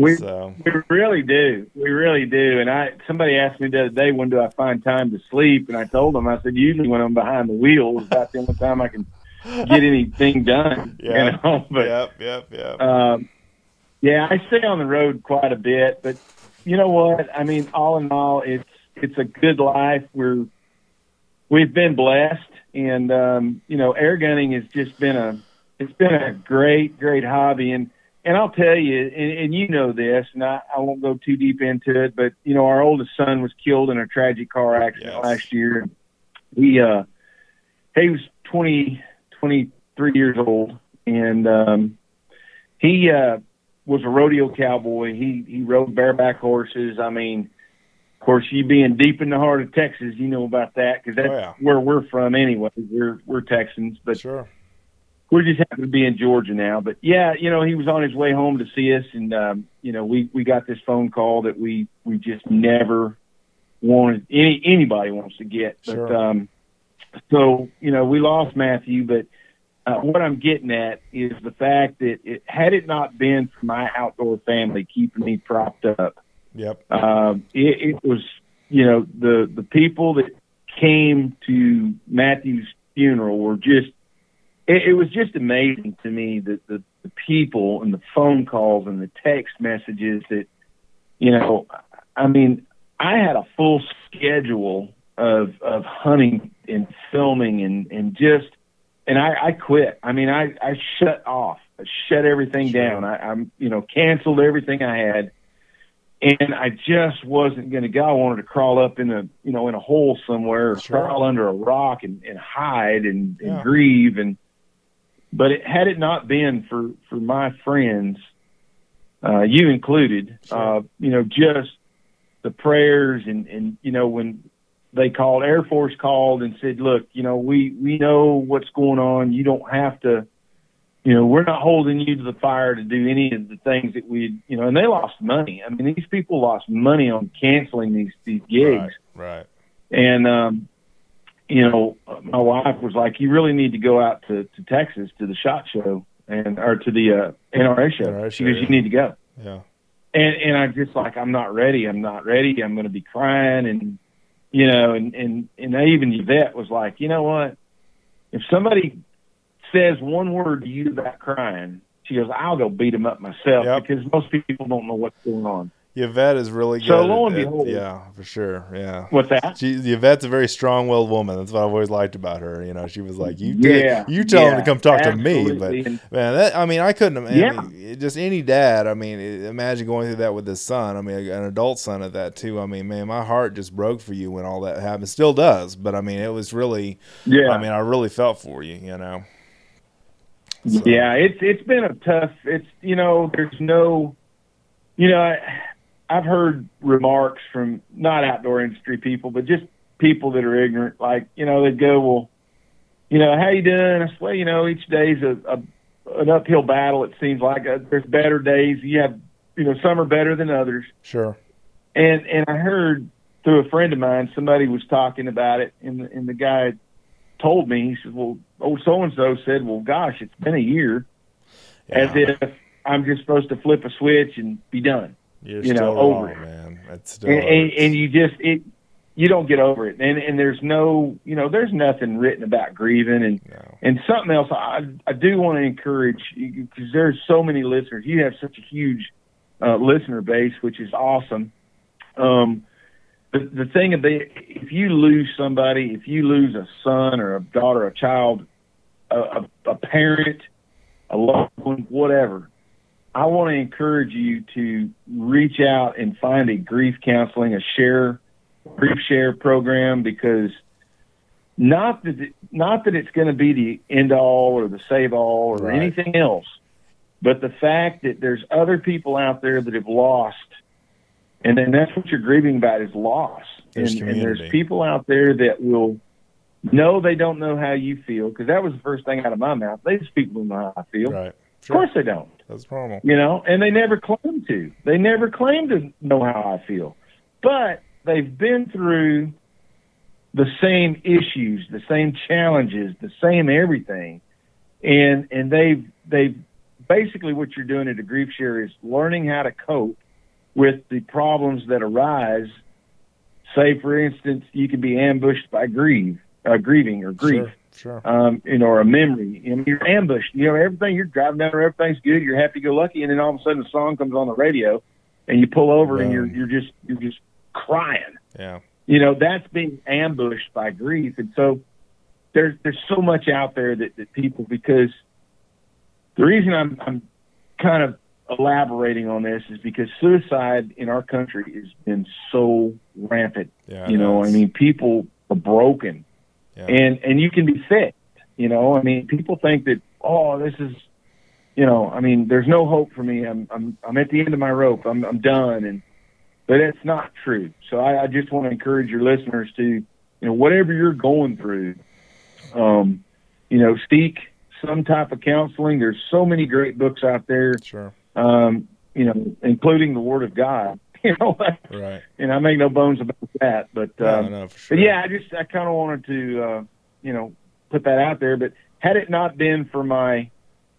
We So we really do. We really do. And I somebody asked me the other day, when do I find time to sleep? And I told them, I said, usually when I'm behind the wheel is about the only time I can get anything done. Yeah. You know, but yep, yep, yep. um, yeah, I stay on the road quite a bit. But you know what? I mean, all in all, it's it's a good life. We're we've been blessed, and um, you know, air gunning has just been a it's been a great great hobby. And and I'll tell you, and, and you know this, and I, I won't go too deep into it, but you know, our oldest son was killed in a tragic car accident Yes. last year. He uh, he was 20, 23 years old, and um, he uh, was a rodeo cowboy. He he rode bareback horses. I mean, of course, you being deep in the heart of Texas, you know about that because that's Oh, yeah. where we're from anyway. We're we're Texans, but sure. We're just happen to be in Georgia now. But yeah, you know, he was on his way home to see us, and um, you know, we we got this phone call that we we just never wanted any anybody wants to get. But Sure. um, so you know, we lost Matthew, but. Uh, what I'm getting at is the fact that it, had it not been for my outdoor family keeping me propped up, Yep. um, it, it was, you know, the the people that came to Matthew's funeral were just, it, it was just amazing to me that the, the people and the phone calls and the text messages that, you know, I mean, I had a full schedule of of hunting and filming and and just, and I, I quit. I mean, I I shut off, I shut everything down. I, I'm, you know, canceled everything I had and I just wasn't going to go. I wanted to crawl up in a you know in a hole somewhere, or Sure. crawl under a rock and, and hide and, and grieve. And but it, had it not been for for my friends, uh, you included, Sure. uh, you know, just the prayers and and you know when they called Air Force called and said, look, you know, we we know what's going on. You don't have to you know, we're not holding you to the fire to do any of the things that we, you know, and they lost money. I mean, these people lost money on canceling these these gigs, Right. Right. and um, you know, my wife was like, "You really need to go out to to Texas to the shot show." and or to the uh, NRA show. NRA show, she goes, yeah. "You need to go." Yeah. and and I'm just like I'm not ready. I'm not ready. I'm going to be crying, and you know, and and and even Yvette was like, you know what? If somebody says one word to you about crying, she goes, I'll go beat them up myself Yep. because most people don't know what's going on. Yvette is really good. So lo and at- at- behold- yeah, for sure. Yeah. What's that? She, Yvette's a very strong-willed woman. That's what I've always liked about her. You know, she was like, "You, did, Yeah, you tell him to come talk to me." But man, that I mean, I couldn't. I Yeah. mean, just any dad. I mean, imagine going through that with his son. I mean, an adult son at that too. I mean, man, my heart just broke for you when all that happened. Still does, but I mean, it was really. Yeah, I mean, I really felt for you. You know. So- Yeah, it's it's been a tough. It's you know, there's no, you know, I, I've heard remarks from not outdoor industry people, but just people that are ignorant. Like you know, they'd go, well, you know, how you doing? I said, well, you know, each day's a, a an uphill battle. It seems like uh, there's better days. You have, you know, some are better than others. Sure. And and I heard through a friend of mine, somebody was talking about it, and the, and the guy told me, he said, well, old so and so said, well, gosh, it's been a year as if I'm just supposed to flip a switch and be done. You're you know, still over wrong, it. man. It's still. And, and, and you just it you don't get over it. And and there's no you know there's nothing written about grieving and No. and something else I I do want to encourage because there's so many listeners. You have such a huge uh, listener base, which is awesome. Um, the the thing about if you lose somebody, if you lose a son or a daughter, a child, a, a, a parent, a loved one, whatever, I want to encourage you to reach out and find a grief counseling, a share grief share program because not that it, not that it's going to be the end all or the save all or Right. anything else, but the fact that there's other people out there that have lost, and then that's what you're grieving about is loss. There's and, and there's people out there that will know they don't know how you feel because that was the first thing out of my mouth. These people don't know how I feel. Right. Of course they don't That's normal. you know, and they never claim to. They never claim to know how I feel. But they've been through the same issues, the same challenges, the same everything. And and they've they've basically what you're doing at a grief share is learning how to cope with the problems that arise. Say for instance, you can be ambushed by grief, uh, grieving or grief Sure. Sure. um, you know, or a memory. You know, you're ambushed. You know, everything you're driving down, there, everything's good. You're happy go lucky, and then all of a sudden, a song comes on the radio, and you pull over, and you're you're just you're just crying. Yeah. You know, that's being ambushed by grief, and so there's there's so much out there that, that people because the reason I'm I'm kind of elaborating on this is because suicide in our country has been so rampant. Yeah. you know, I mean, people are broken yeah. and and you can be fixed. You know, I mean, people think that oh, this is, you know, I mean, there's no hope for me. I'm I'm I'm at the end of my rope. I'm I'm done, and but it's not true. So I, I just want to encourage your listeners to, you know, whatever you're going through, um, you know, seek some type of counseling. There's so many great books out there, sure. um, you know, including the Word of God. You know, Right. and I make no bones about that. But No, um, no, sure. but yeah, I just I kind of wanted to uh, you know put that out there. But had it not been for my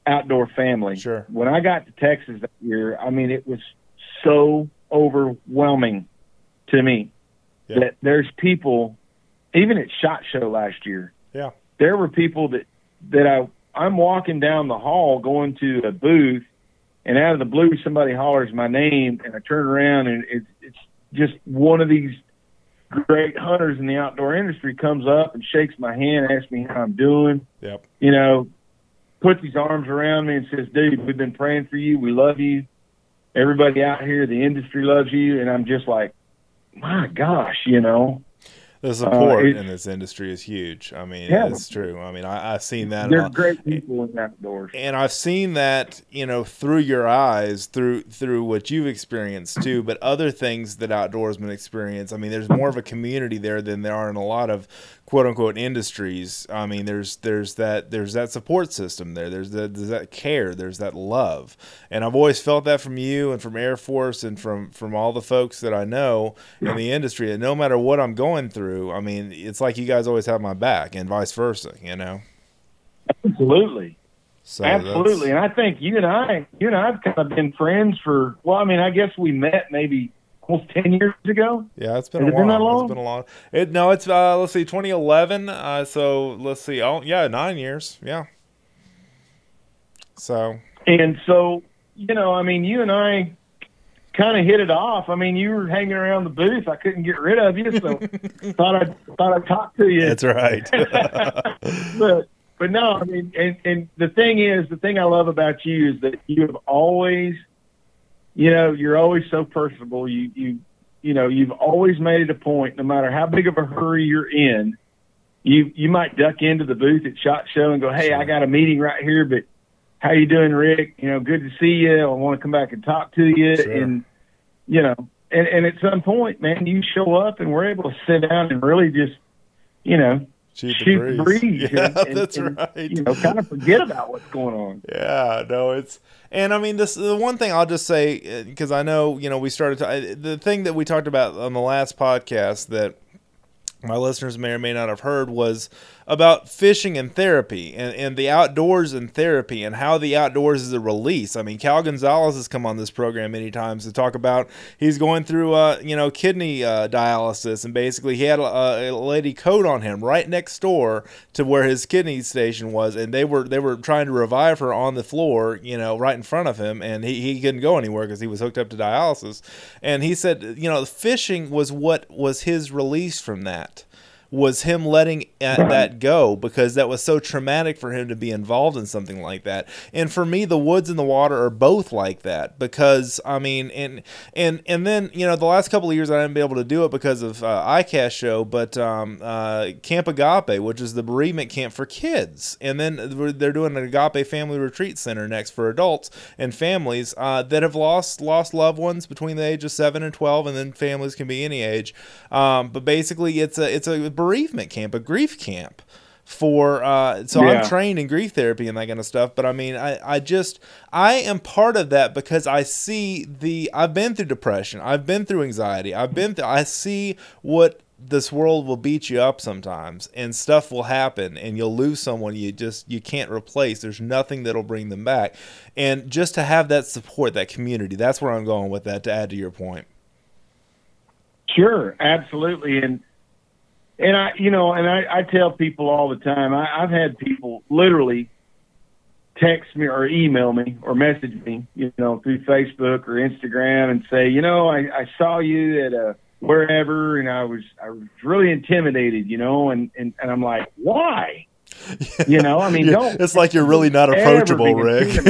outdoor family, Sure. when I got to Texas that year, I mean it was so overwhelming to me Yeah. that there's people, even at Shot Show last year, Yeah. there were people that that I I'm walking down the hall going to a booth, and out of the blue somebody hollers my name, and I turn around and it's it's just one of these great hunters in the outdoor industry comes up and shakes my hand, asks me how I'm doing, Yep. you know, puts his arms around me and says, "Dude, we've been praying for you. We love you. Everybody out here, the industry loves you." And I'm just like, my gosh, you know, The uh, support it's- in this industry is huge. I mean, Yeah. it's true. I mean, I, I've seen that. they're great people in outdoors. and I've seen that, you know, through your eyes, through through what you've experienced too, but other things that outdoorsmen experience. I mean, there's more of a community there than there are in a lot of quote unquote industries. I mean, there's there's that there's that support system there. There's that there's that care. There's that love, and I've always felt that from you and from Air Force and from from all the folks that I know in the industry. And no matter what I'm going through, I mean, it's like you guys always have my back, and vice versa. You know. Absolutely. So Absolutely, and I think you and I, you and I have kind of been friends for. Well, I mean, I guess we met maybe almost ten years ago. Yeah, it's been Has a it been that long? It's been a long. It no, it's uh let's see, 2011. Uh, so let's see. Oh yeah, nine years. Yeah. So And so, you know, I mean, you and I kind of hit it off. I mean, you were hanging around the booth. I couldn't get rid of you, so thought I thought I'd talk to you. that's right. but but no, I mean, and and the thing is, the thing I love about you is that you have always, you know, you're always so personable. You you you know, you've always made it a point, no matter how big of a hurry you're in. You you might duck into the booth at Shot Show and go, hey, I got a meeting right here, but how you doing, Rick? You know, good to see you. I want to come back and talk to you, Sure. and you know, and and at some point, man, you show up and we're able to sit down and really just, you know, Shoot the breeze. breeze. Yeah, and, and- that's and, right. You know, kind of forget about what's going on. Yeah, no, it's and I mean this. The one thing I'll just say uh, because I know you know we started to, the thing that we talked about on the last podcast that my listeners may or may not have heard was about fishing and therapy and, and the outdoors and therapy and how the outdoors is a release. I mean, Cal Gonzalez has come on this program many times to talk about he's going through, uh, you know, kidney uh, dialysis and basically he had a, a lady code on him right next door to where his kidney station was, and they were they were trying to revive her on the floor, you know, right in front of him, and he, he couldn't go anywhere because he was hooked up to dialysis. And he said, you know, fishing was what was his release from that was him letting that go because that was so traumatic for him to be involved in something like that. And for me, the woods and the water are both like that because I mean, and and and then you know the last couple of years I didn't be able to do it because of uh, ICAST show, but um, uh, Camp Agape, which is the bereavement camp for kids, and then they're doing an Agape Family Retreat Center next for adults and families uh, that have lost lost loved ones between the age of seven and twelve, and then families can be any age. Um, but basically, it's a it's a bereavement camp, a grief camp for uh so Yeah. I'm trained in grief therapy and that kind of stuff but I mean I I just I am part of that because I see the I've been through depression I've been through anxiety I've been through I see what this world will beat you up sometimes and stuff will happen and you'll lose someone you just you can't replace there's nothing that'll bring them back and just to have that support that community that's where I'm going with that to add to your point Sure, absolutely, and and I, you know, and I, I tell people all the time. I, I've had people literally text me or email me or message me, you know, through Facebook or Instagram, and say, you know, I, I saw you at a wherever, and I was I was really intimidated, you know, and and, and I'm like, why? You know, I mean, don't. it's like you're really not approachable Rick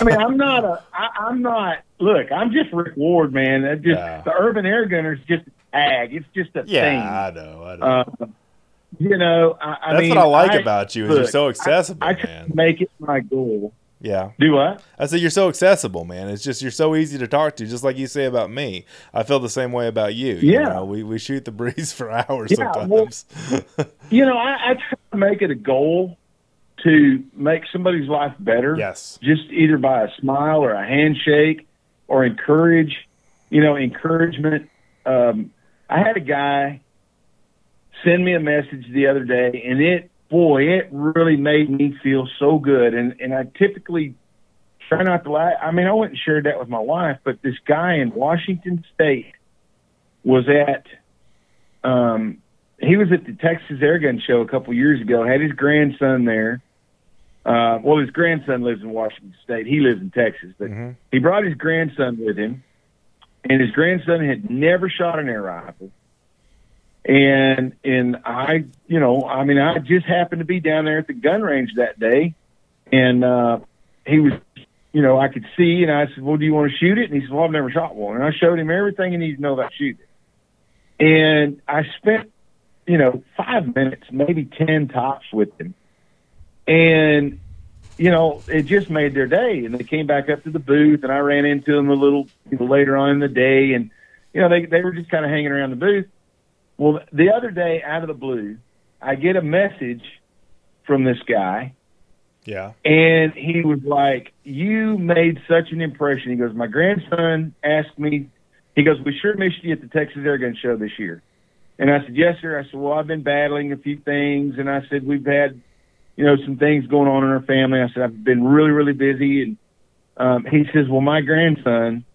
I mean, I'm not a. I, I'm not. Look, I'm just Rick Ward, man. I just Yeah. the Urban Air Gunner is just a tag. It's just a yeah I know I know. Uh, you know, I, I That's mean, what I like I- about you is you're so accessible, I, I man. make it my goal. Yeah, Do what? I said you're so accessible, man. It's just you're so easy to talk to, just like you say about me. I feel the same way about you. you Yeah. know, we we shoot the breeze for hours Yeah, sometimes. You know, I, I try to make it a goal to make somebody's life better. yes, just either by a smile or a handshake or encourage, you know, encouragement. Um, I had a guy send me a message the other day, and it, boy, it really made me feel so good. And and I typically try not to lie. I mean, I went and shared that with my wife, but this guy in Washington State was at. Um, he was at the Texas Air Gun Show a couple years ago. Had his grandson there. Uh, well, his grandson lives in Washington State. He lives in Texas, but Mhm. he brought his grandson with him, and his grandson had never shot an air rifle. And and I, you know, I mean, I just happened to be down there at the gun range that day, and uh, he was, you know, I could see, and I said, "Well, do you want to shoot it?" And he said, "Well, I've never shot one." And I showed him everything he needs to know about shooting. And I spent, you know, five minutes, maybe ten tops with him, and you know, it just made their day. And they came back up to the booth, and I ran into them a little you know, later on in the day, and you know, they they were just kind of hanging around the booth. Well, the other day, out of the blue, I get a message from this guy, yeah, and he was like, "You made such an impression." He goes, "My grandson asked me." He goes, "We sure missed you at the Texas Air Gun Show this year." And I said, "Yes, sir." I said, "Well, I've been battling a few things," and I said, "We've had, you know, some things going on in our family. I said, I've been really, really busy. And um, he says, well, my grandson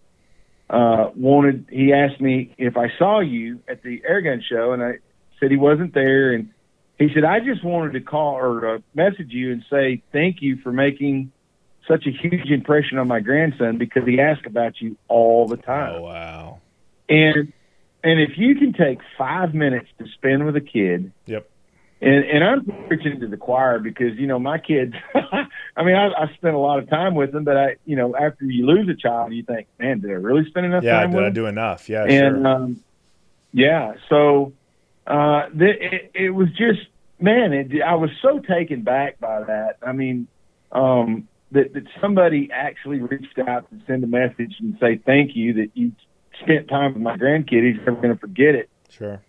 uh, wanted, he asked me if I saw you at the airgun show, and I said he wasn't there. And he said, I just wanted to call or uh, message you and say thank you for making such a huge impression on my grandson because he asked about you all the time. Oh wow! And and if you can take five minutes to spend with a kid, yep. And and I'm preaching to the choir because you know my kids. I mean, I, I spent a lot of time with them, but I, you know, after you lose a child, you think, man, did I really spend enough yeah, time did with I them? do enough? Yeah, and sure. um, yeah, so uh, th- it, it was just man, it, I was so taken back by that. I mean, um, that that somebody actually reached out to send a message and say thank you that you spent time with my grandkid. He's never going to forget it. Sure.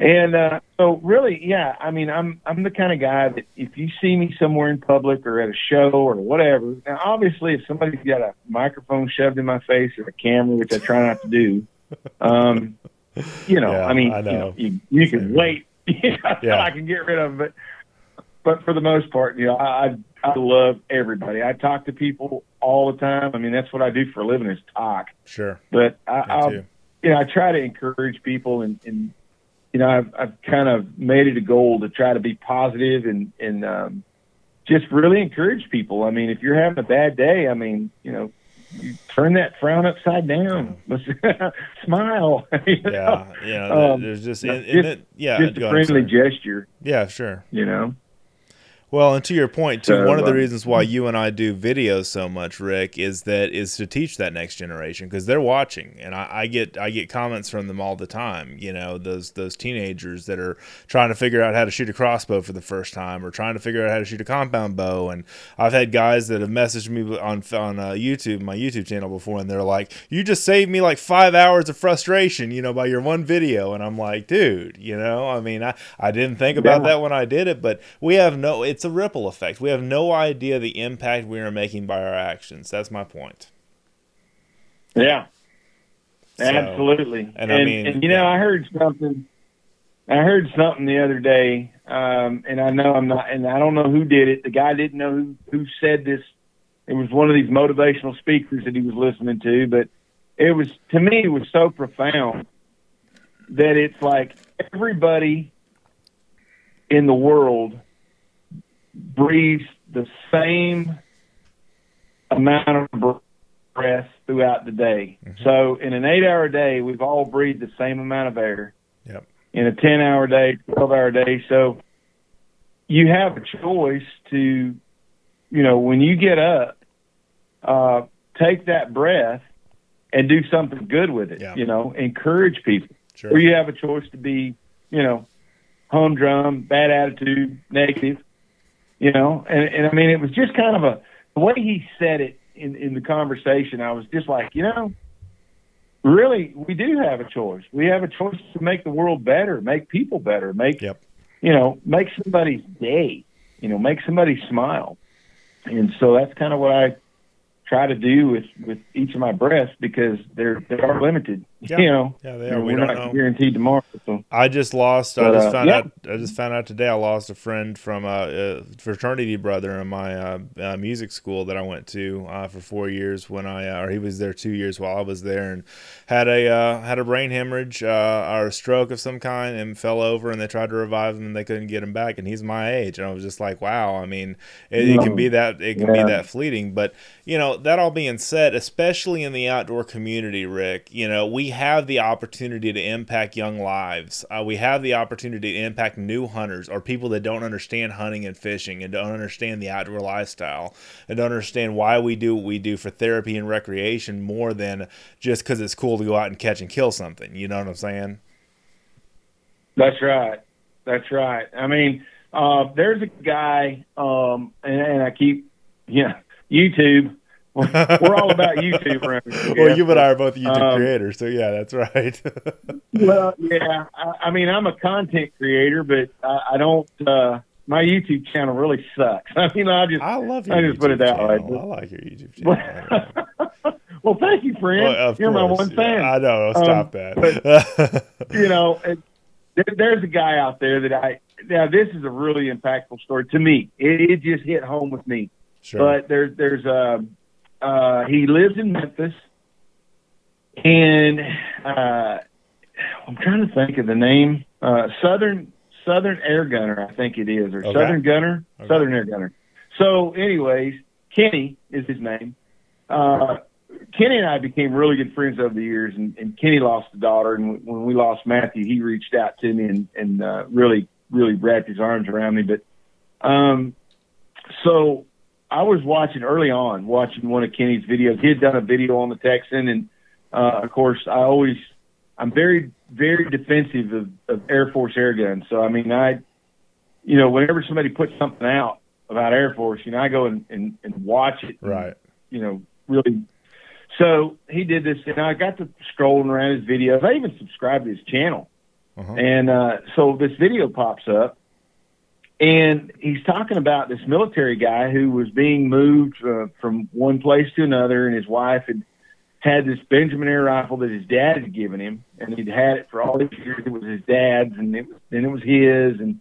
And uh, so, really, yeah, I mean, I'm I'm the kind of guy that if you see me somewhere in public or at a show or whatever, now obviously, if somebody's got a microphone shoved in my face or a camera, which I try not to do, um, you know, Yeah, I mean, I know. you know, you, you can wait, you know, Yeah. I can get rid of it. But for the most part, you know, I I I love everybody. I talk to people all the time. I mean, that's what I do for a living is talk. Sure. But I, I'll you know, I try to encourage people and, and you know, I've, I've kind of made it a goal to try to be positive and, and, um, just really encourage people. I mean, if you're having a bad day, I mean, you know, you turn that frown upside down. Let's smile. you know? Yeah. Yeah. Um, there's just, and, and just- it, yeah. Just a friendly gesture, Yeah. Sure. you know? Well, and to your point too, So, one of the um, reasons why you and I do videos so much, Rick, is that is to teach that next generation because they're watching, and I, I get I get comments from them all the time. You know, those those teenagers that are trying to figure out how to shoot a crossbow for the first time, or trying to figure out how to shoot a compound bow. And I've had guys that have messaged me on on uh, YouTube, my YouTube channel before, and they're like, "You just saved me like five hours of frustration, you know, by your one video." And I'm like, "Dude, you know, I mean, I I didn't think about Yeah. that when I did it, but we have no, it's a ripple effect. We have no idea the impact we are making by our actions. That's my point. Yeah, So- absolutely. and And, I mean, and you know. I heard something. I heard something the other day, um, and I know I'm not, and I don't know who did it. The guy didn't know who who said this. It was one of these motivational speakers that he was listening to, but it was to me it was so profound that it's like everybody in the world breathes the same amount of breath throughout the day. Mhm. So in an eight hour day, we've all breathed the same amount of air. Yep. In a 10 hour day, 12 hour day. So you have a choice to, you know, when you get up, uh, take that breath and do something good with it, Yeah. you know, encourage people. Sure. Or you have a choice to be, you know, humdrum, bad attitude, negative, you know. And, and I mean, it was just kind of a the way he said it in in the conversation. I was just like, you know, really, we do have a choice. We have a choice to make the world better, make people better, make Yep. you know, make somebody's day, you know, make somebody smile. And so that's kind of what I try to do with with each of my breaths because they're they are limited. Yeah. You know, Yeah, they are. We we're don't not know. guaranteed tomorrow. So I just lost. I just uh, found yeah. out. I just found out today. I lost a friend from a, a fraternity brother in my uh, uh, music school that I went to uh, for four years. When I uh, or he was there two years while I was there, and had a uh, had a brain hemorrhage uh, or a stroke of some kind, and fell over. And they tried to revive him, and they couldn't get him back. And he's my age, and I was just like, wow. I mean, it, it can be that it can Yeah. be that fleeting, but you know that all being said, especially in the outdoor community, Rick, you know we have the opportunity to impact young lives. Uh, we have the opportunity to impact new hunters or people that don't understand hunting and fishing and don't understand the outdoor lifestyle and don't understand why we do what we do for therapy and recreation more than just because it's cool to go out and catch and kill something. You know what I'm saying? that's right. That's right. I mean, uh, there's a guy, um, and, and I keep, yeah, YouTube. We're, we're all about YouTube here. well, you and I are both YouTube Um, creators, so yeah, that's right. Well, yeah. I, I mean, I'm a content creator, but I, I don't. Uh, my YouTube channel really sucks. I mean, I just. I love your I just YouTube put it that way. channel. I like your YouTube channel. well, thank you, friend. Well, You're my course, one yeah. fan. I know. Um, Stop that. you know, it, there's a guy out there that I now this is a really impactful story to me. It, it just hit home with me. Sure. But there's there's a uh, he lives in Memphis, and uh, I'm trying to think of the name. Uh, Southern Southern Air Gunner, I think it is, or Okay. Southern Gunner, Okay. Southern Air Gunner. So, anyways, Kenny is his name. Uh, Kenny and I became really good friends over the years, and, and Kenny lost a daughter, and when we lost Matthew, he reached out to me and, and uh, really, really wrapped his arms around me. But um, so I was watching early on, watching one of Kenny's videos. He had done a video on the Texan, and uh, of course, I always, I'm very, very defensive of, of Air Force air guns. So I mean, I, you know, whenever somebody puts something out about Air Force, you know, I go and, and, and watch it. and, right. you know, really. So he did this, and I got to scrolling around his videos. I even subscribed to his channel. Uh-huh. And uh, so this video pops up, and he's talking about this military guy who was being moved uh, from one place to another, and his wife had had this Benjamin air rifle that his dad had given him, and he'd had it for all these years. It was his dad's, and it was, then it was his. And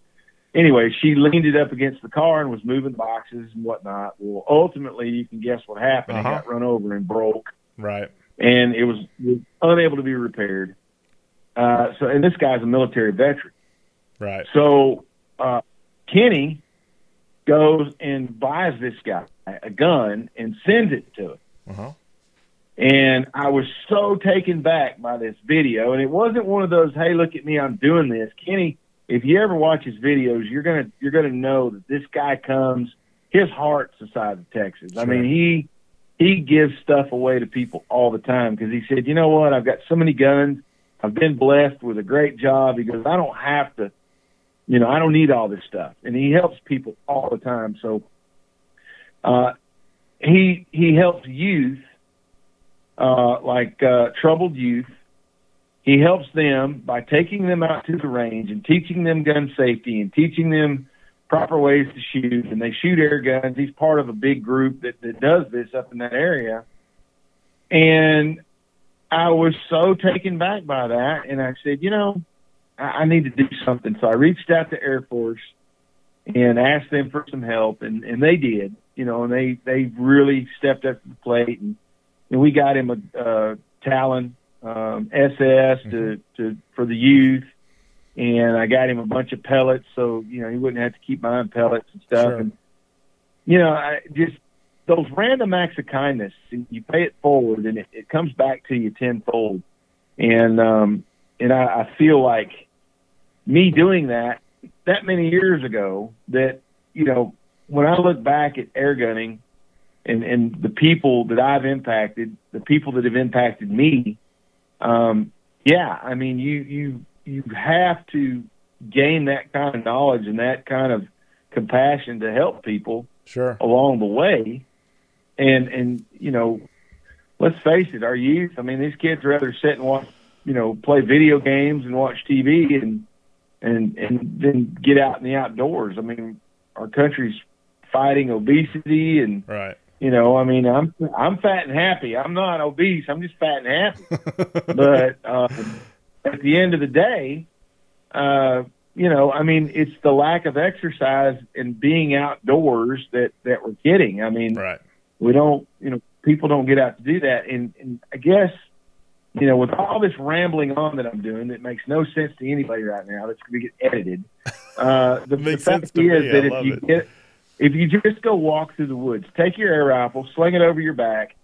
anyway, she leaned it up against the car and was moving boxes and whatnot. Well, ultimately, you can guess what happened. Uh-huh. It got run over and broke Right. and it was, was unable to be repaired. Uh, so, and this guy's a military veteran. Right. So, uh, Kenny goes and buys this guy a gun and sends it to him. Uh-huh. And I was so taken back by this video. And it wasn't one of those, hey, look at me, I'm doing this. Kenny, if you ever watch his videos, you're gonna you're gonna know that this guy comes his heart's the size of Texas. I mean, he he gives stuff away to people all the time because he said, you know what, I've got so many guns. I've been blessed with a great job. He goes, I don't have to, you know, I don't need all this stuff. And he helps people all the time. So uh he he helps youth uh, like uh, troubled youth. He helps them by taking them out to the range and teaching them gun safety and teaching them proper ways to shoot. And they shoot air guns. He's part of a big group that, that does this up in that area. And I was so taken back by that. And I said, you know, I, I need to do something. So I reached out to Air Force and asked them for some help. And, and they did, you know, and they, they really stepped up to the plate and, and we got him a uh, Talon um, SS to, to for the youth, and I got him a bunch of pellets, so you know he wouldn't have to keep buying pellets and stuff. Sure. And you know, I just those random acts of kindness, you pay it forward, and it, it comes back to you tenfold. And um, and I, I feel like me doing that that many years ago, that you know, when I look back at air gunning and and the people that I've impacted, the people that have impacted me, um, yeah, I mean, you you you have to gain that kind of knowledge and that kind of compassion to help people Sure. along the way. And and you know, let's face it, our youth. I mean, these kids rather sit and watch, you know, play video games and watch TV and and and then get out in the outdoors. I mean, our country's fighting obesity and Right. you know, I mean, I'm I'm fat and happy. I'm not obese. I'm just fat and happy. but um, at the end of the day, uh, you know, I mean, it's the lack of exercise and being outdoors that that we're getting. I mean, right. we don't, you know, people don't get out to do that. And, and I guess, you know, with all this rambling on that I'm doing, that makes no sense to anybody right now. That's going to get edited. Uh, the, the fact is me. That if you it. get, if you just go walk through the woods, take your air rifle, sling it over your back,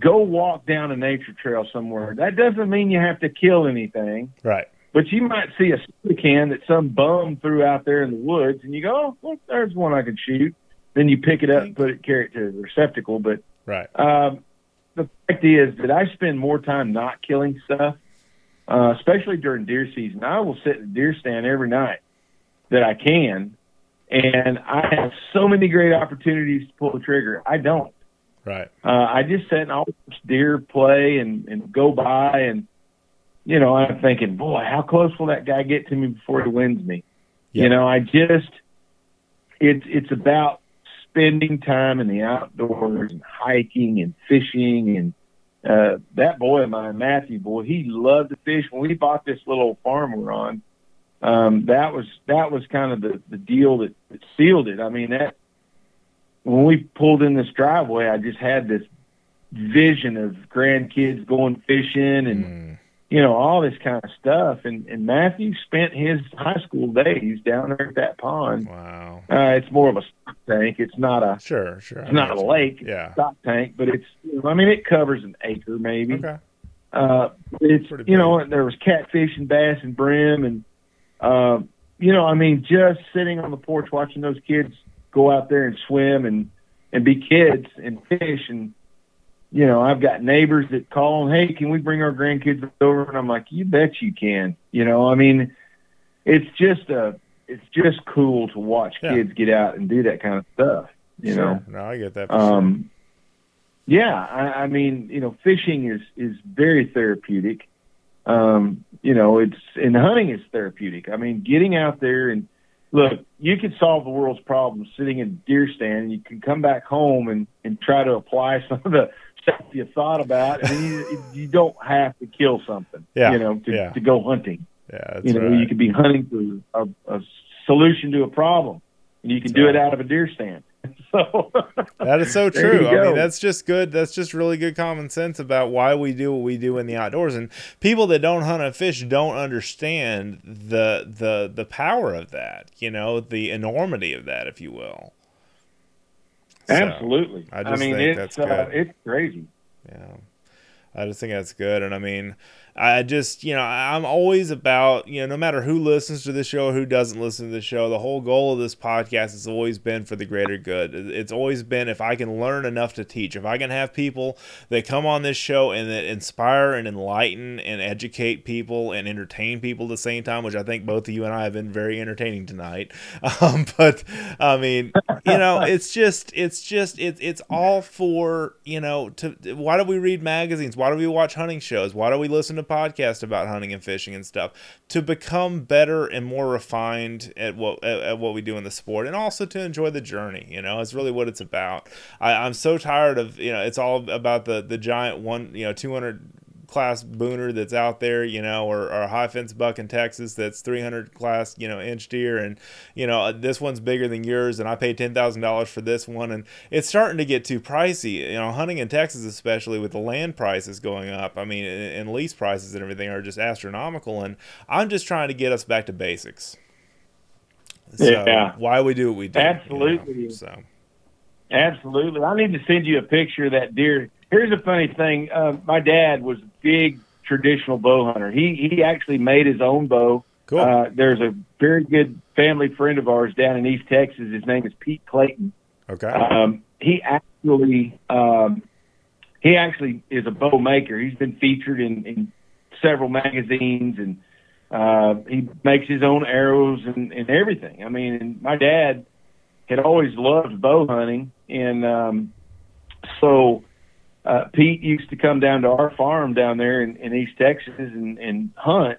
go walk down a nature trail somewhere. That doesn't mean you have to kill anything, Right. but you might see a soda can that some bum threw out there in the woods, and you go, "Oh, look, there's one I can shoot." Then you pick it up, and put it, carry it to the receptacle. But Right. um, the fact is that I spend more time not killing stuff, uh, especially during deer season. I will sit in a deer stand every night that I can, and I have so many great opportunities to pull the trigger. I don't. Right. Uh, I just sit and I'll watch deer play and, and go by, and you know, I'm thinking, boy, how close will that guy get to me before he wins me? Yeah. You know, I just it's it's about spending time in the outdoors and hiking and fishing and uh that boy of mine, Matthew boy, he loved to fish. When we bought this little farm we're on, um, that was that was kind of the the deal that, that sealed it. I mean that when we pulled in this driveway, I just had this vision of grandkids going fishing and Mm. You know all this kind of stuff. And and Matthew spent his high school days down there at that pond. Wow. Uh, it's more of a stock tank. It's not a Sure, sure. it's not a lake. Yeah. stock tank, but it's I mean it covers an acre maybe. Okay. Uh, it's Pretty you know there was catfish and bass and brim and uh, you know I mean just sitting on the porch watching those kids go out there and swim and and be kids and fish and you know I've got neighbors that call and hey can we bring our grandkids over and I'm like you bet you can you know I mean it's just a it's just cool to watch Yeah. kids get out and do that kind of stuff you Sure. know No, I get that. For sure. um, yeah, I, I mean, you know, fishing is is very therapeutic. Um, you know, it's and hunting is therapeutic. I mean, getting out there and look, you can solve the world's problems sitting in a deer stand. And you can come back home and and try to apply some of the stuff you thought about, and you, you don't have to kill something. Yeah, you know, to, yeah. to go hunting. Yeah, you know, right. you could be hunting for a, a solution to a problem, and you can That's do it out of a deer stand. So That is so true. I mean, that's just good. That's just really good common sense about why we do what we do in the outdoors. And people that don't hunt and fish don't understand the the the power of that. You know, the enormity of that, if you will. So, Absolutely. I I, just mean, think it's that's uh, good. it's crazy. Yeah. I just think that's good. And I mean, I just, you know, I'm always about, you know, no matter who listens to the show, who doesn't listen to the show, the whole goal of this podcast has always been for the greater good. It's always been if I can learn enough to teach, if I can have people that come on this show and that inspire and enlighten and educate people and entertain people at the same time, which I think both of you and I have been very entertaining tonight. Um, but I mean, you know, it's just, it's just, it's, it's all for, you know, to, why do we read magazines? Why do we watch hunting shows? Why do we listen to podcasts about hunting and fishing and stuff? To become better and more refined at what, at, at what we do in the sport and also to enjoy the journey, you know, it's really what it's about. I, I'm so tired of, you know, it's all about the, the giant one, you know, 200 class booner that's out there, you know, or, or a high fence buck in Texas that's 300 class, you know, inch deer. And, you know, uh, this one's bigger than yours and I paid $10,000 for this one. And it's starting to get too pricey, you know, hunting in Texas, especially with the land prices going up. I mean, and, and lease prices and everything are just astronomical. And I'm just trying to get us back to basics. So Yeah. why we do what we do. you know, Absolutely. so, Absolutely. I need to send you a picture of that deer. Here's a funny thing. Uh, my dad was a big traditional bow hunter. He he actually made his own bow. cool. Uh, there's a very good family friend of ours down in East Texas. His name is Pete Clayton. okay. Um, he actually um, he actually is a bow maker. He's been featured in, in several magazines and uh, he makes his own arrows and, and everything. I mean, and my dad had always loved bow hunting, and um, so uh, Pete used to come down to our farm down there in, in East Texas and, and hunt.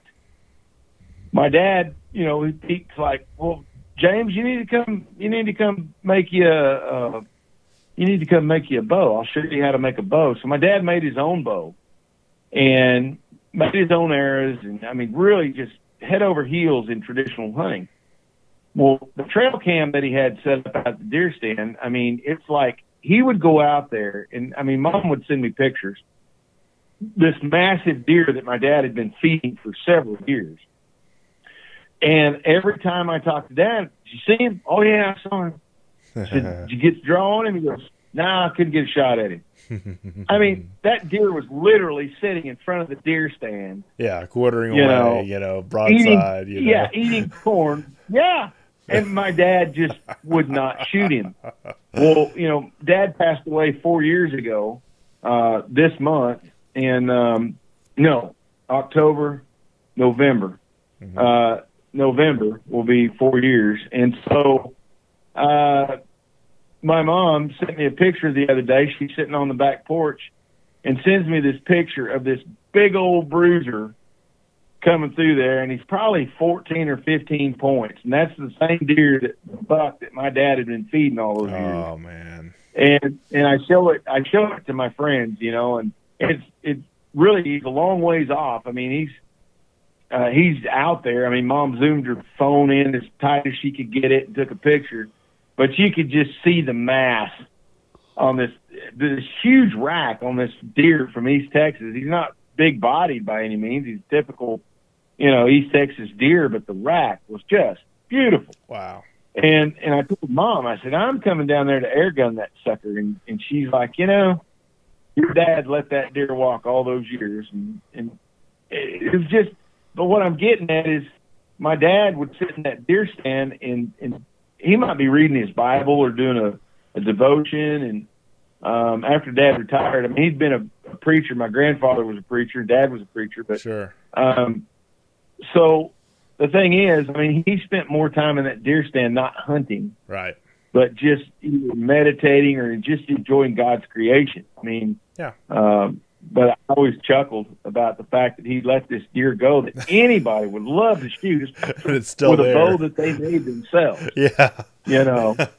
My dad, you know, Pete's like, well, James, you need to come. You need to come make you a. a you need to come make you a bow. I'll show you how to make a bow. So my dad made his own bow, and made his own arrows, and I mean, really just head over heels in traditional hunting. Well, the trail cam that he had set up at the deer stand, I mean, it's like he would go out there, and I mean, mom would send me pictures. This massive deer that my dad had been feeding for several years. And every time I talked to dad, did you see him? Oh yeah, I saw him. Said, did you get the draw on him? He goes, Nah, I couldn't get a shot at him. I mean, that deer was literally sitting in front of the deer stand, yeah, quartering away, know, you know, eating, broadside, you know. yeah, eating corn, yeah. And my dad just would not shoot him. Well, you know, dad passed away four years ago, uh, this month, and um, no, October, November, Mhm. uh, November will be four years, and so. Uh, my mom sent me a picture the other day. She's sitting on the back porch and sends me this picture of this big old bruiser coming through there, and he's probably 14 or 15 points. And that's the same deer that buck that my dad had been feeding all those years. Oh man. And and I show it I show it to my friends, you know, and it's it's really he's a long ways off. I mean, he's uh, he's out there. I mean, mom zoomed her phone in as tight as she could get it and took a picture, but you could just see the mass on this this huge rack on this deer from East Texas. He's not big bodied by any means. He's typical, you know, East Texas deer, but the rack was just beautiful. Wow. And and I told mom, I said, I'm coming down there to air gun that sucker and, and she's like, you know, your dad let that deer walk all those years and, and it was just but what I'm getting at is my dad would sit in that deer stand and, and he might be reading his Bible or doing a, a devotion. And um, after dad retired, I mean, he'd been a, a preacher. My grandfather was a preacher. Dad was a preacher. But sure. Um, so the thing is, I mean, he spent more time in that deer stand not hunting, right, but just either meditating or just enjoying God's creation. I mean, yeah. Um, but I always chuckled about the fact that he let this deer go that anybody would love to shoot But it's still with there. a bow that they made themselves. Yeah, you know. this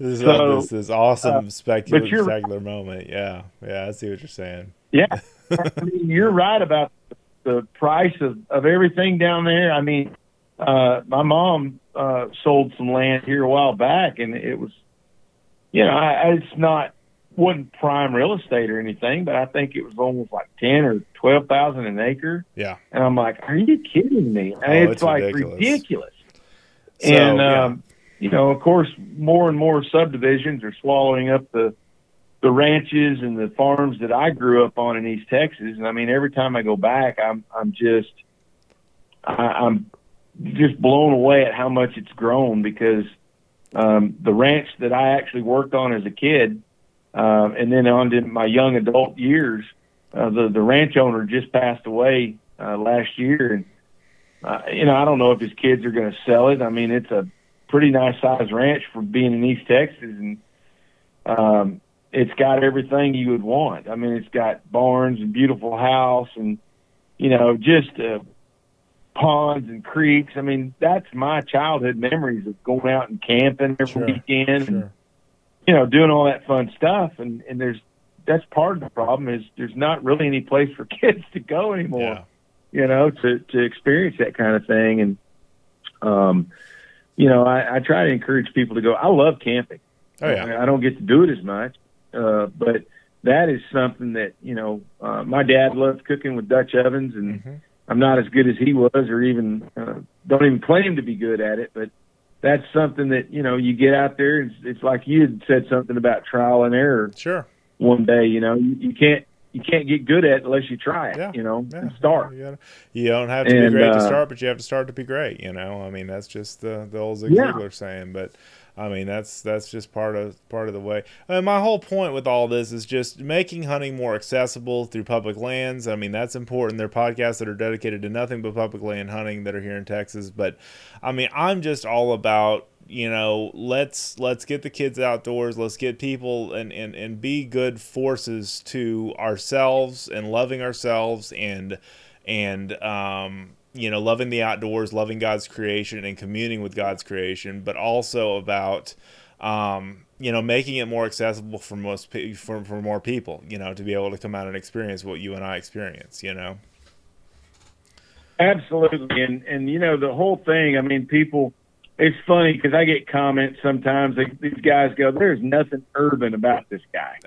is So, this, this awesome uh, spectacular moment. Yeah, yeah, I see what you're saying. Yeah, I mean, you're right about the price of, of everything down there. I mean, uh, my mom uh, sold some land here a while back, and it was, you know, I, I- it's not wasn't prime real estate or anything, but I think it was almost like ten or twelve thousand an acre. Yeah, And I'm like, are you kidding me? Oh, it's, it's like ridiculous. ridiculous. So, and yeah. um, you know, of course, more and more subdivisions are swallowing up the the ranches and the farms that I grew up on in East Texas. And I mean, every time I go back, I'm I'm just I, I'm just blown away at how much it's grown because um, the ranch that I actually worked on as a kid, um, and then on to my young adult years, uh, the the ranch owner just passed away uh, last year, and uh, you know I don't know if his kids are going to sell it. I mean, it's a pretty nice sized ranch for being in East Texas, and um, it's got everything you would want. I mean, it's got barns and beautiful house, and you know just uh, ponds and creeks. I mean, that's my childhood memories of going out and camping every Sure, weekend, and you know doing all that fun stuff. And and there's that's part of the problem is there's not really any place for kids to go anymore Yeah, you know, to to experience that kind of thing. And um, you know, I, I try to encourage people to go. I love camping. oh yeah, I, I don't get to do it as much, uh, but that is something that you know. Uh, my dad loved cooking with Dutch ovens, and Mhm. I'm not as good as he was, or even uh, don't even claim to be good at it. But that's something that you know you get out there. It's, it's like you had said something about trial and error sure. one day. You know, you, you can't you can't get good at it unless you try it. Yeah, You know, Yeah, and start. You, gotta- you don't have to be And, great to uh, start, but you have to start to be great. You know, I mean, that's just the the old Zig Yeah. Ziglar saying. But I mean, that's that's just part of part of the way. And my whole point with all this is just making hunting more accessible through public lands. I mean, that's important. There are podcasts that are dedicated to nothing but public land hunting that are here in Texas. But I mean, I'm just all about you know let's let's get the kids outdoors let's get people and and, and be good forces to ourselves and loving ourselves and and um you know loving the outdoors loving god's creation and communing with god's creation but also about um you know making it more accessible for most pe- for, for more people you know to be able to come out and experience what you and i experience you know Absolutely, and and you know the whole thing. I mean, people. It's funny because I get comments sometimes. Like, these guys go, "There's nothing urban about this guy,"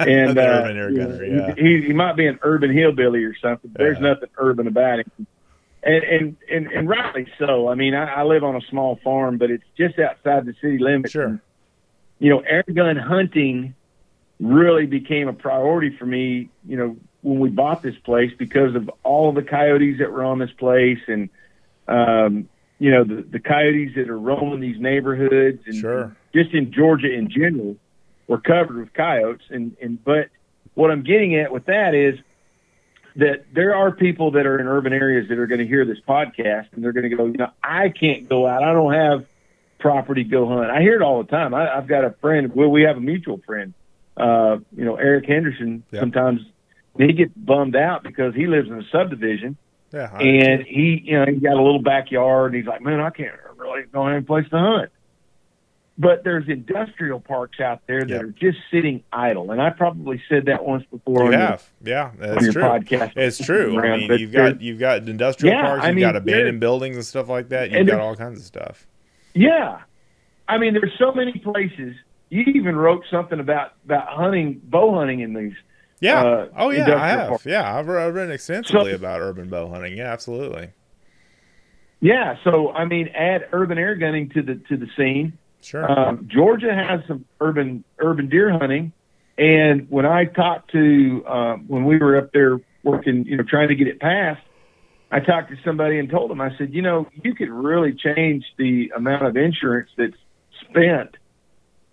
and uh, urban air gunner, yeah he, he might be an urban hillbilly or something. But there's nothing urban about him, and and and, and rightly so. I mean, I, I live on a small farm, but it's just outside the city limits. Sure. And, you know, air gun hunting really became a priority for me. You know, when we bought this place because of all the coyotes that were on this place and um you know the the coyotes that are roaming these neighborhoods and Sure. just in Georgia in general we're covered with coyotes and and but what I'm getting at with that is that there are people that are in urban areas that are going to hear this podcast and they're going to go you know I can't go out I don't have property to go hunt I hear it all the time I, I've got a friend well we have a mutual friend uh you know Eric Henderson Yeah. sometimes he gets bummed out because he lives in a subdivision yeah and he, you know, he's got a little backyard, and he's like, "Man, I can't really have any place to hunt." But there's industrial parks out there that Yep. are just sitting idle. And I probably said that once before. You on your- have, yeah, on that's your true. podcast. It's true. I mean, you've got you've got industrial Yeah, parks, I you've mean, got abandoned buildings and stuff like that. You've got all kinds of stuff. Yeah, I mean, there's so many places. You even wrote something about about hunting, bow hunting in these. Yeah. uh, oh yeah, I have. parks. Yeah, I've, I've written extensively So- about urban bow hunting. Yeah, absolutely. Yeah, so I mean, add urban air gunning to the to the scene. Sure. Um, Georgia has some urban urban deer hunting, and when I talked to uh, when we were up there working, you know, trying to get it passed, I talked to somebody and told them, I said, you know, you could really change the amount of insurance that's spent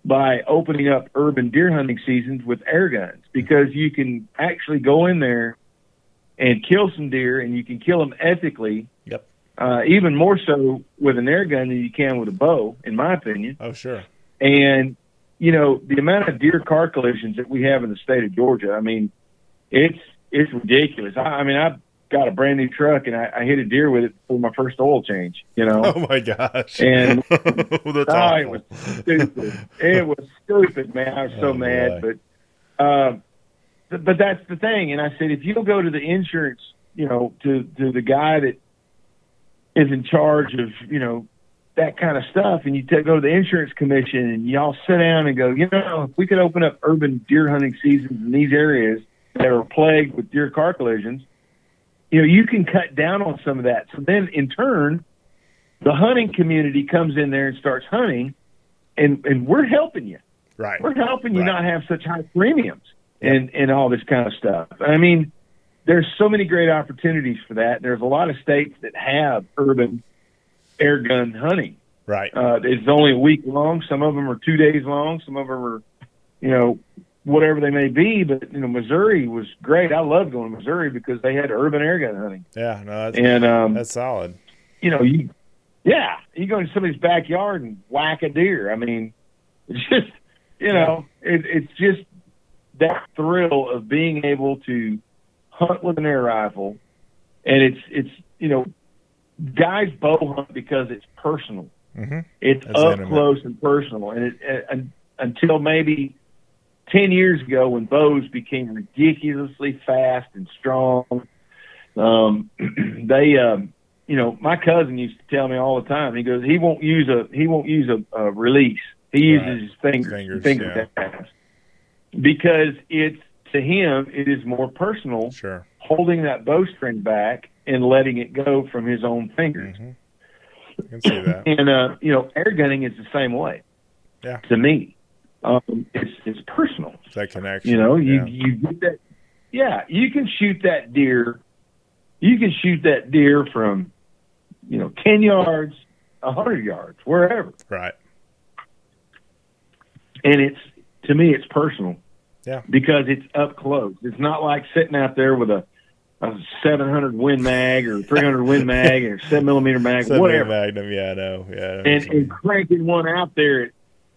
by opening up urban deer hunting seasons with air guns because you can actually go in there and kill some deer, and you can kill them ethically. Uh, even more so with an air gun than you can with a bow, in my opinion. oh sure. And you know the amount of deer car collisions that we have in the state of Georgia. I mean, it's it's ridiculous. I, I mean, I've got a brand new truck and I, I hit a deer with it for my first oil change. You know, Oh my gosh. And- Oh, it was stupid. it was stupid, man. I was so Oh, mad, boy. but um, th- but that's the thing. And I said, if you'll go to the insurance, you know, to to the guy that is in charge of, you know, that kind of stuff, and you t- go to the insurance commission, and y'all sit down and go, you know, if we could open up urban deer hunting seasons in these areas that are plagued with deer car collisions, you know, you can cut down on some of that. So then, in turn, the hunting community comes in there and starts hunting, and and we're helping you. right. We're helping you Right. not have such high premiums and and all this kind of stuff. I mean, there's so many great opportunities for that. There's a lot of states that have urban air gun hunting. Right. Uh, it's only a week long. Some of them are two days long. Some of them are, you know, whatever they may be. But you know, Missouri was great. I loved going to Missouri because they had urban air gun hunting. Yeah. No, that's And um, that's solid. you know, you, yeah, you go into somebody's backyard and whack a deer. I mean, it's just, you know, it, it's just that thrill of being able to hunt with an air rifle, and it's it's you know, guys bow hunt because it's personal. hmm It's That's up intimate. close and personal, and it un until maybe ten years ago when bows became ridiculously fast and strong. Um, they, um, you know, my cousin used to tell me all the time. He goes, he won't use a he won't use a, a release. He uses Right. his fingers, Fingers, finger tabs, because it's to him it is more personal Sure. holding that bowstring back and letting it go from his own fingers. hmm I can see that. And uh, you know, air gunning is the same way. Yeah. To me, um, it's it's personal. that connection. You know, you yeah. you get that. Yeah, you can shoot that deer. You can shoot that deer from, you know, ten yards, a hundred yards, wherever, right. and it's to me it's personal. Yeah. Because it's up close. It's not like sitting out there with a. A 700 Win Mag or 300 Win Mag or 7 millimeter mag, whatever. Magnum. Yeah. I know. Yeah. I know and, and cranking one out there at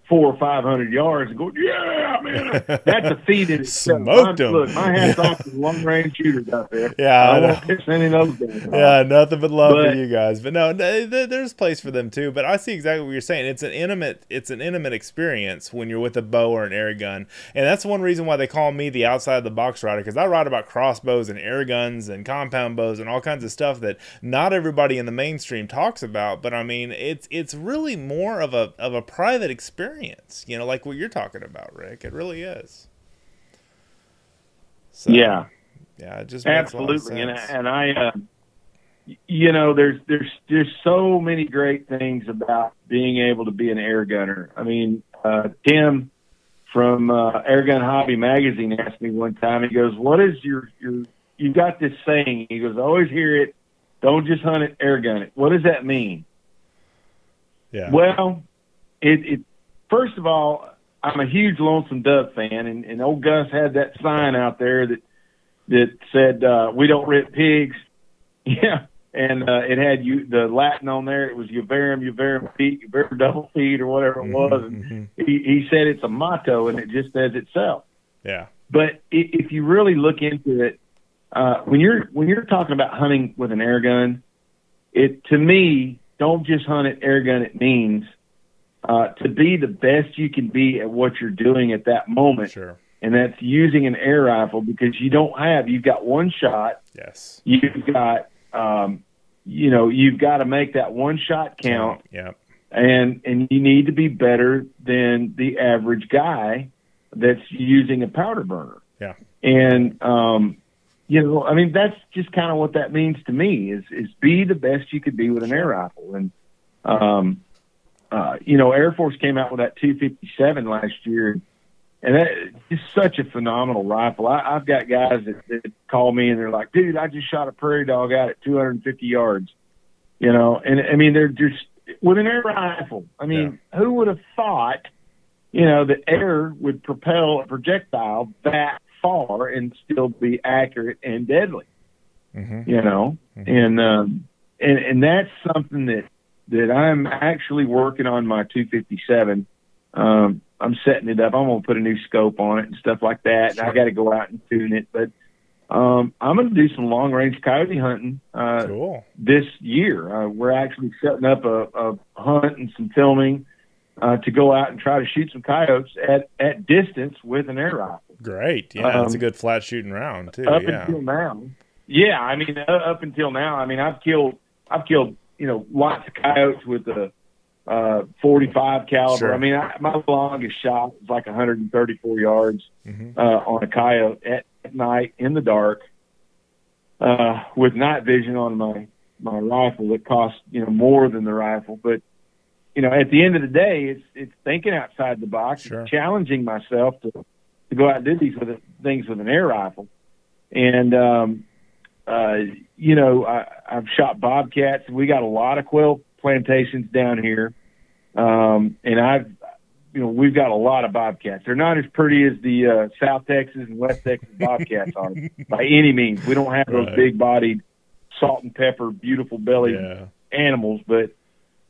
four or five hundred yards and go, yeah, man, that's a feat in itself. Smoked I'm- 'em. Look, my hat's off to the long range shooters out there. Yeah, I I won't kiss any of those guys. Yeah, nothing but love But- for you guys. But no, th- th- there's place for them too. But I see exactly what you're saying. It's an intimate, it's an intimate experience when you're with a bow or an air gun, and that's one reason why they call me the outside of the box rider because I write about crossbows and air guns and compound bows and all kinds of stuff that not everybody in the mainstream talks about. But I mean, it's it's really more of a of a private experience. You know, like what you're talking about, Rick. It really is. So, yeah, yeah, it just makes a lot of absolutely. And, and I, uh, you know, there's there's there's so many great things about being able to be an air gunner. I mean, uh, Tim from uh, Air Gun Hobby Magazine asked me one time. He goes, "What is your your you got this saying?" He goes, "I always hear it. Don't just hunt it, air gun it. What does that mean?" yeah, Well, it, it first of all, I'm a huge Lonesome Dove fan, and, and old Gus had that sign out there that that said uh, "We don't rip pigs." Yeah, and uh, it had you the Latin on there. It was "Uverum, Uverum feet, Uverum double feet," or whatever it was. And Mhm. he, he said it's a motto, and it just says itself. yeah, But if you really look into it, uh, when you're when you're talking about hunting with an air gun, it to me don't just hunt it air gun. It means uh, to be the best you can be at what you're doing at that moment. Sure. And that's using an air rifle because you don't have, you've got one shot. Yes. You've got, um, you know, you've got to make that one shot count. Yeah. And, and you need to be better than the average guy that's using a powder burner. Yeah. And, um, you know, I mean, that's just kind of what that means to me is, is be the best you could be with an air rifle. And, um, uh, you know, Air Force came out with that 257 last year, and that is such a phenomenal rifle. I, I've got guys that, that call me and they're like, "Dude, I just shot a prairie dog out at 250 yards," you know, and I mean, they're just with an air rifle. I mean, yeah. who would have thought, you know, that air would propel a projectile that far and still be accurate and deadly? Mm-hmm. You know, mm-hmm. and um, and and that's something that that I'm actually working on my 257. Um, I'm setting it up. I'm going to put a new scope on it and stuff like that. Sure. And I got to go out and tune it, but um, I'm going to do some long range coyote hunting uh, cool. this year. Uh, we're actually setting up a, a hunt and some filming uh, to go out and try to shoot some coyotes at, at distance with an air rifle. Great. Yeah, um, that's a good flat shooting round too. Up yeah. until now. Yeah, I mean, uh, up until now, I mean, I've killed, I've killed you know, lots of coyotes with the uh, 45 caliber. Sure. I mean, I, my longest shot was like 134 yards mm-hmm. uh, on a coyote at, at night in the dark uh, with night vision on my my rifle that cost you know more than the rifle. But you know, at the end of the day, it's it's thinking outside the box, sure. challenging myself to to go out and do these with things with an air rifle. And um, uh, you know, I, I've shot bobcats. We got a lot of quail plantations down here, um, and I've, you know, we've got a lot of bobcats. They're not as pretty as the uh, South Texas and West Texas bobcats are by any means. We don't have those Right. big-bodied, salt and pepper, beautiful bellied Yeah. animals, but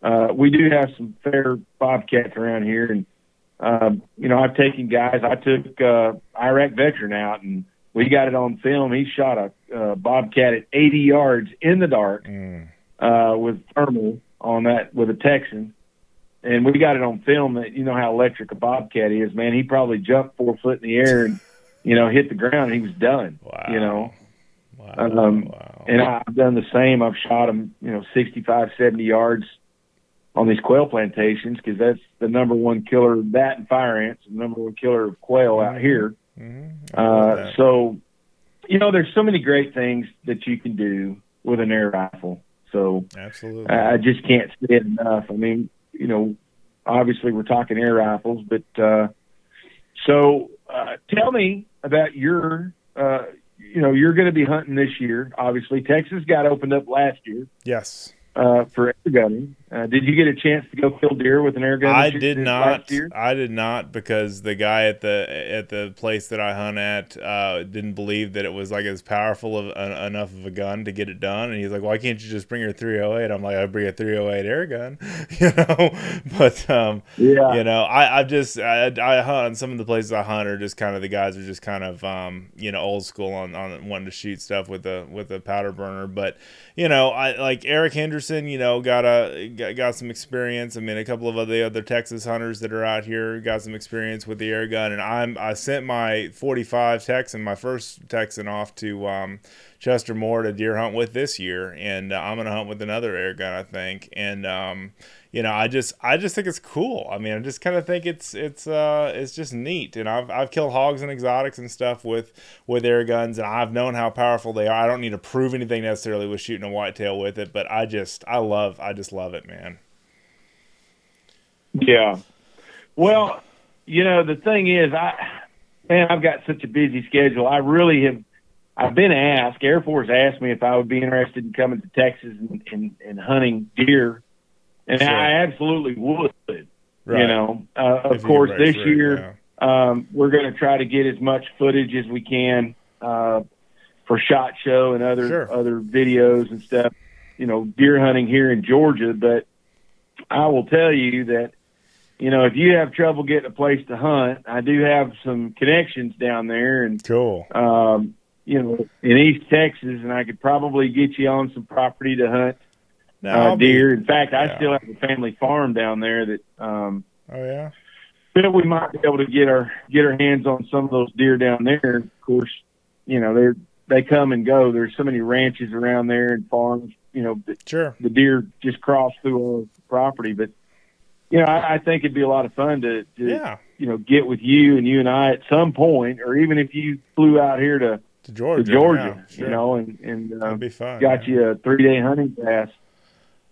uh, we do have some fair bobcats around here. And um, you know, I've taken guys. I took uh, Iraq veteran out, and we got it on film. He shot a uh, bobcat at 80 yards in the dark Mm. uh, with thermal on that with a Texan, and we got it on film. That you know how electric a bobcat is, man. He probably jumped four foot in the air and you know hit the ground. and He was done. Wow. You know, Wow. Um, wow. and I've done the same. I've shot them, you know, 65, 70 yards on these quail plantations because that's the number one killer. Of that and fire ants, the number one killer of quail out here. Mhm. Uh, so, you know, there's so many great things that you can do with an air rifle. So Absolutely. I I just can't say it enough. I mean, you know, obviously we're talking air rifles, but uh, so uh, tell me about your, uh, you know, you're going to be hunting this year. Obviously, Texas got opened up last year yes. uh, for air gunning. Uh, did you get a chance to go kill deer with an air gun? I did not. I did not because the guy at the at the place that I hunt at uh, didn't believe that it was like as powerful of uh, enough of a gun to get it done, and he's like, "Why can't you just bring your 308?" I'm like, "I bring a 308 air gun," you know. But um, Yeah. you know, I I just I, I hunt some of the places I hunt are just kind of the guys are just kind of um you know old school on on wanting to shoot stuff with a with the powder burner, but you know, I like Eric Henderson, you know, got a got, got some experience. I mean, a couple of the other Texas hunters that are out here got some experience with the air gun, and I'm I sent my 45 Texan, my first Texan, off to um, Chester Moore to deer hunt with this year, and uh, I'm gonna hunt with another air gun, I think, and um, you know, I just I just think it's cool. I mean, I just kind of think it's it's uh it's just neat. And I've I've killed hogs and exotics and stuff with with air guns, and I've known how powerful they are. I don't need to prove anything necessarily with shooting a whitetail with it, but I just I love I just love it, man. Yeah. Well, you know, the thing is, I man, I've got such a busy schedule. I really have. I've been asked. Air Force asked me if I would be interested in coming to Texas and, and, and hunting deer, and Sure. I absolutely would. Right. You know, uh, of course, this through, year um, we're going to try to get as much footage as we can uh, for shot show and other Sure. other videos and stuff. You know, deer hunting here in Georgia, but I will tell you that you know if you have trouble getting a place to hunt, I do have some connections down there, and Cool. um, you know in East Texas, and I could probably get you on some property to hunt Now, uh, I'll be- deer. In fact, I still have a family farm down there that um, Oh yeah. But we might be able to get our get our hands on some of those deer down there. Of course, you know they're they come and go. There's so many ranches around there and farms. You know, Sure. the deer just cross through our property. But you know, I, I think it'd be a lot of fun to, to Yeah. you know get with you and you and I at some point, or even if you flew out here to To Georgia. to Georgia, yeah, sure. you know, and and uh, be fun. got yeah. you a three day hunting pass.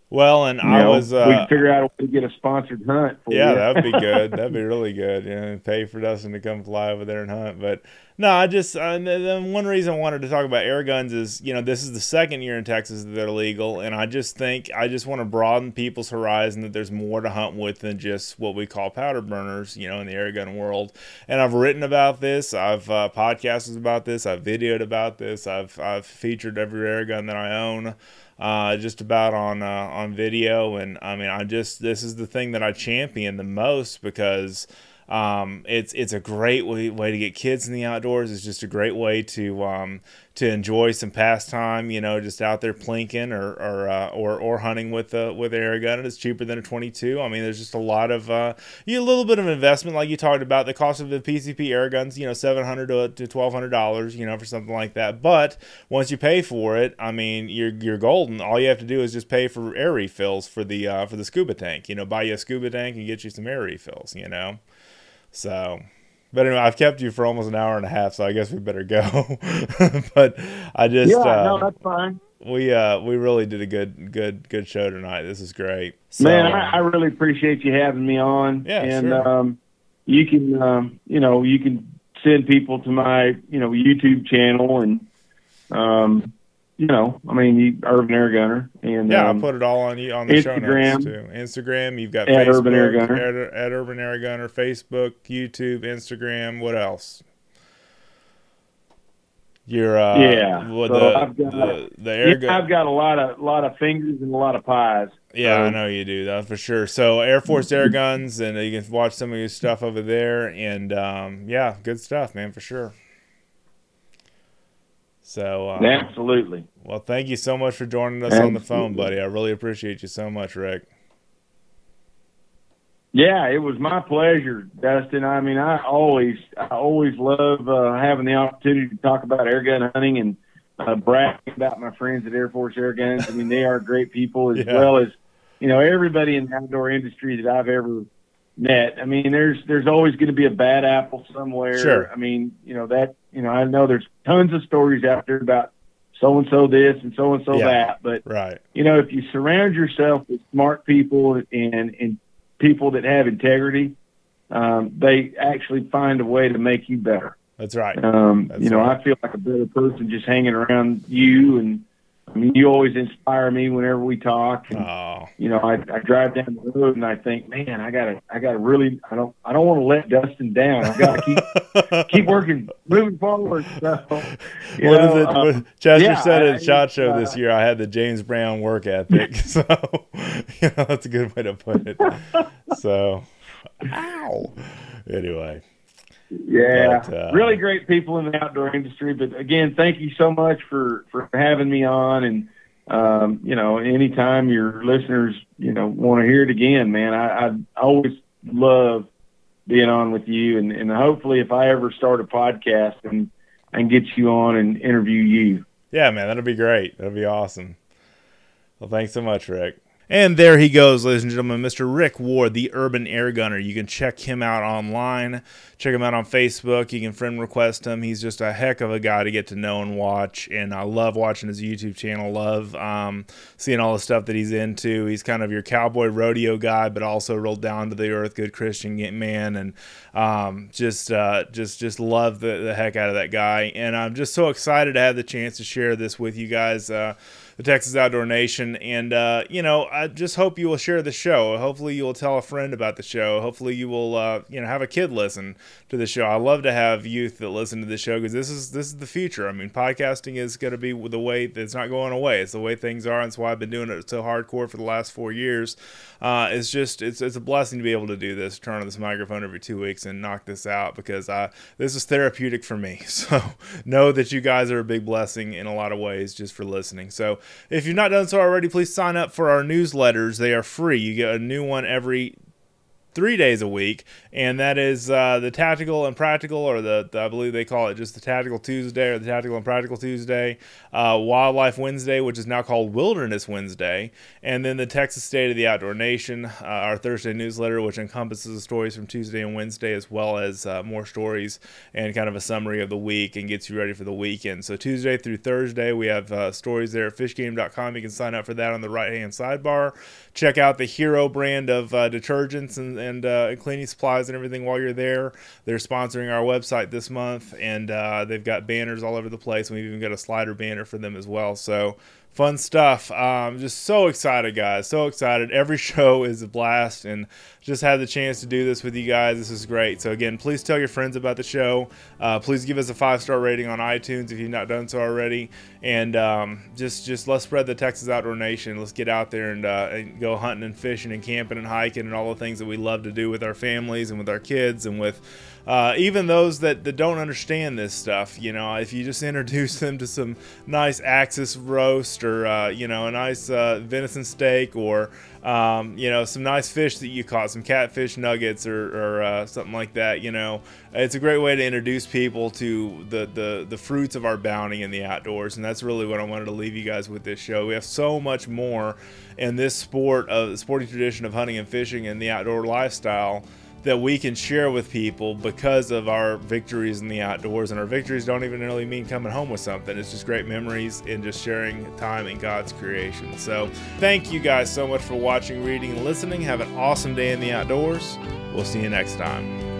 Well, and You I know, was. we Uh, can figure out a way to get a sponsored hunt. For yeah, that'd be good. That'd be really good. You know, pay for Dustin to come fly over there and hunt. But no, I just uh, then one reason I wanted to talk about air guns is you know this is the second year in Texas that they're legal, and I just think I just want to broaden people's horizon that there's more to hunt with than just what we call powder burners. You know, in the air gun world, and I've written about this. I've uh, podcasted about this. I've videoed about this. I've I've featured every air gun that I own uh, just about on uh, on video. And I mean, I just this is the thing that I champion the most because um, it's it's a great way, way to get kids in the outdoors. It's just a great way to um, to enjoy some pastime. You know, just out there plinking or or uh, or, or hunting with a with an air gun. And it's cheaper than a 22. I mean, there's just a lot of uh, you a little bit of investment, like you talked about. The cost of the PCP air guns, you know, 700 to, to 1200 dollars, you know, for something like that. But once you pay for it, I mean, you're you're golden. All you have to do is just pay for air refills for the uh, for the scuba tank. You know, buy you a scuba tank and get you some air refills. You know, so. But anyway, I've kept you for almost an hour and a half, so I guess we better go. but I just yeah, uh, no, that's fine. we uh we really did a good good good show tonight. This is great. So, Man, I, I really appreciate you having me on. Yeah, and sure. um, you can, um, you know, you can send people to my, you know, YouTube channel, and um, you know, I mean, you, Urban Air Gunner, and yeah, um, I'll put it all on you on the show Instagram. notes too. Instagram, you've got At Facebook, Urban Air Gunner. At, at Urban Air Gunner, Facebook, YouTube, Instagram. What else? You're uh, Yeah, with so the, I've got- the the air yeah, gun. I've got a lot of lot of fingers and a lot of pies. Yeah, I know you do that for sure. So Air Force Air Guns, and you can watch some of your stuff over there, and um, yeah, good stuff, man, for sure. So, uh, Absolutely. well, thank you so much for joining us on the phone, buddy. I really appreciate you so much, Rick. Yeah, it was my pleasure, Dustin. I mean, I always, I always love uh, having the opportunity to talk about air gun hunting and uh, bragging about my friends at Air Force Air Guns. I mean, they are great people as Yeah. well as, you know, everybody in the outdoor industry that I've ever met. I mean, there's there's always going to be a bad apple somewhere. Sure. I mean, you know that, you know, I know there's tons of stories out there about so and so this and so and so that, but Right. you know, if you surround yourself with smart people and and people that have integrity, um, they actually find a way to make you better. That's right. Um, That's you know, right. I feel like a better person just hanging around you, and I mean, you always inspire me whenever we talk. And, Oh, you know, I, I drive down the road and I think, man, I gotta, I gotta really, I don't, I don't want to let Dustin down. I gotta keep keep working, moving forward. So, what is know, it? uh, What- Chester yeah, said at Shot Show uh, this year, I had the James Brown work ethic. so, you know, that's a good way to put it. So, ow. Anyway, Yeah, But, uh, really great people in the outdoor industry. But again, thank you so much for for having me on. And um, you know, anytime your listeners you know want to hear it again, man, I, I always love being on with you. And, and hopefully, if I ever start a podcast and can get you on and interview you. yeah, man, that'll be great. That'll be awesome. Well, thanks so much, Rick. And there he goes, ladies and gentlemen, Mr. Rick Ward, the Urban Air Gunner. You can check him out online. Check him out on Facebook. You can friend request him. He's just a heck of a guy to get to know and watch. And I love watching his YouTube channel. Love um, seeing all the stuff that he's into. He's kind of your cowboy rodeo guy, but also real down to the earth, good Christian man. And um, just, uh, just, just love the, the heck out of that guy. And I'm just so excited to have the chance to share this with you guys. Uh, the Texas Outdoor Nation. And, uh, you know, I just hope you will share the show. Hopefully, you will tell a friend about the show. Hopefully, you will, uh, you know, have a kid listen to the show. I love to have youth that listen to the show because this is this is the future. I mean, podcasting is going to be the way that's not going away. It's the way things are. And it's why I've been doing it so hardcore for the last four years. Uh, it's just it's it's a blessing to be able to do this. Turn on this microphone every two weeks and knock this out because I this is therapeutic for me. So know that you guys are a big blessing in a lot of ways just for listening. So if you've not done so already, please sign up for our newsletters. They are free. You get a new one every three days a week, and that is uh, the Tactical and Practical, or the, the, I believe they call it just the Tactical Tuesday or the Tactical and Practical Tuesday, uh, Wildlife Wednesday, which is now called Wilderness Wednesday, and then the Texas State of the Outdoor Nation, uh, our Thursday newsletter, which encompasses the stories from Tuesday and Wednesday, as well as uh, more stories and kind of a summary of the week and gets you ready for the weekend. So Tuesday through Thursday, we have uh, stories there at fishgame.com. You can sign up for that on the right hand sidebar. Check out the Hero brand of uh, detergents and, and uh, cleaning supplies and everything while you're there. They're sponsoring our website this month, and uh, they've got banners all over the place. We've even got a slider banner for them as well. So fun stuff. Um, just so excited, guys. So excited. Every show is a blast, and just had the chance to do this with you guys. This is great. So again, please tell your friends about the show. Uh, please give us a five star rating on iTunes if you've not done so already, and um, just just let's spread the Texas Outdoor Nation. Let's get out there and, uh, and go hunting and fishing and camping and hiking and all the things that we love to do with our families and with our kids and with uh, even those that, that don't understand this stuff, you know, if you just introduce them to some nice Axis roast or, uh, you know, a nice uh, venison steak or, um, you know, some nice fish that you caught, some catfish nuggets or, or uh, something like that, you know, it's a great way to introduce people to the, the, the fruits of our bounty in the outdoors. And that's really what I wanted to leave you guys with this show. We have so much more in this sport of the sporting tradition of hunting and fishing and the outdoor lifestyle that we can share with people because of our victories in the outdoors. And our victories don't even really mean coming home with something. It's just great memories and just sharing time in God's creation. So thank you guys so much for watching, reading, and listening. Have an awesome day in the outdoors. We'll see you next time.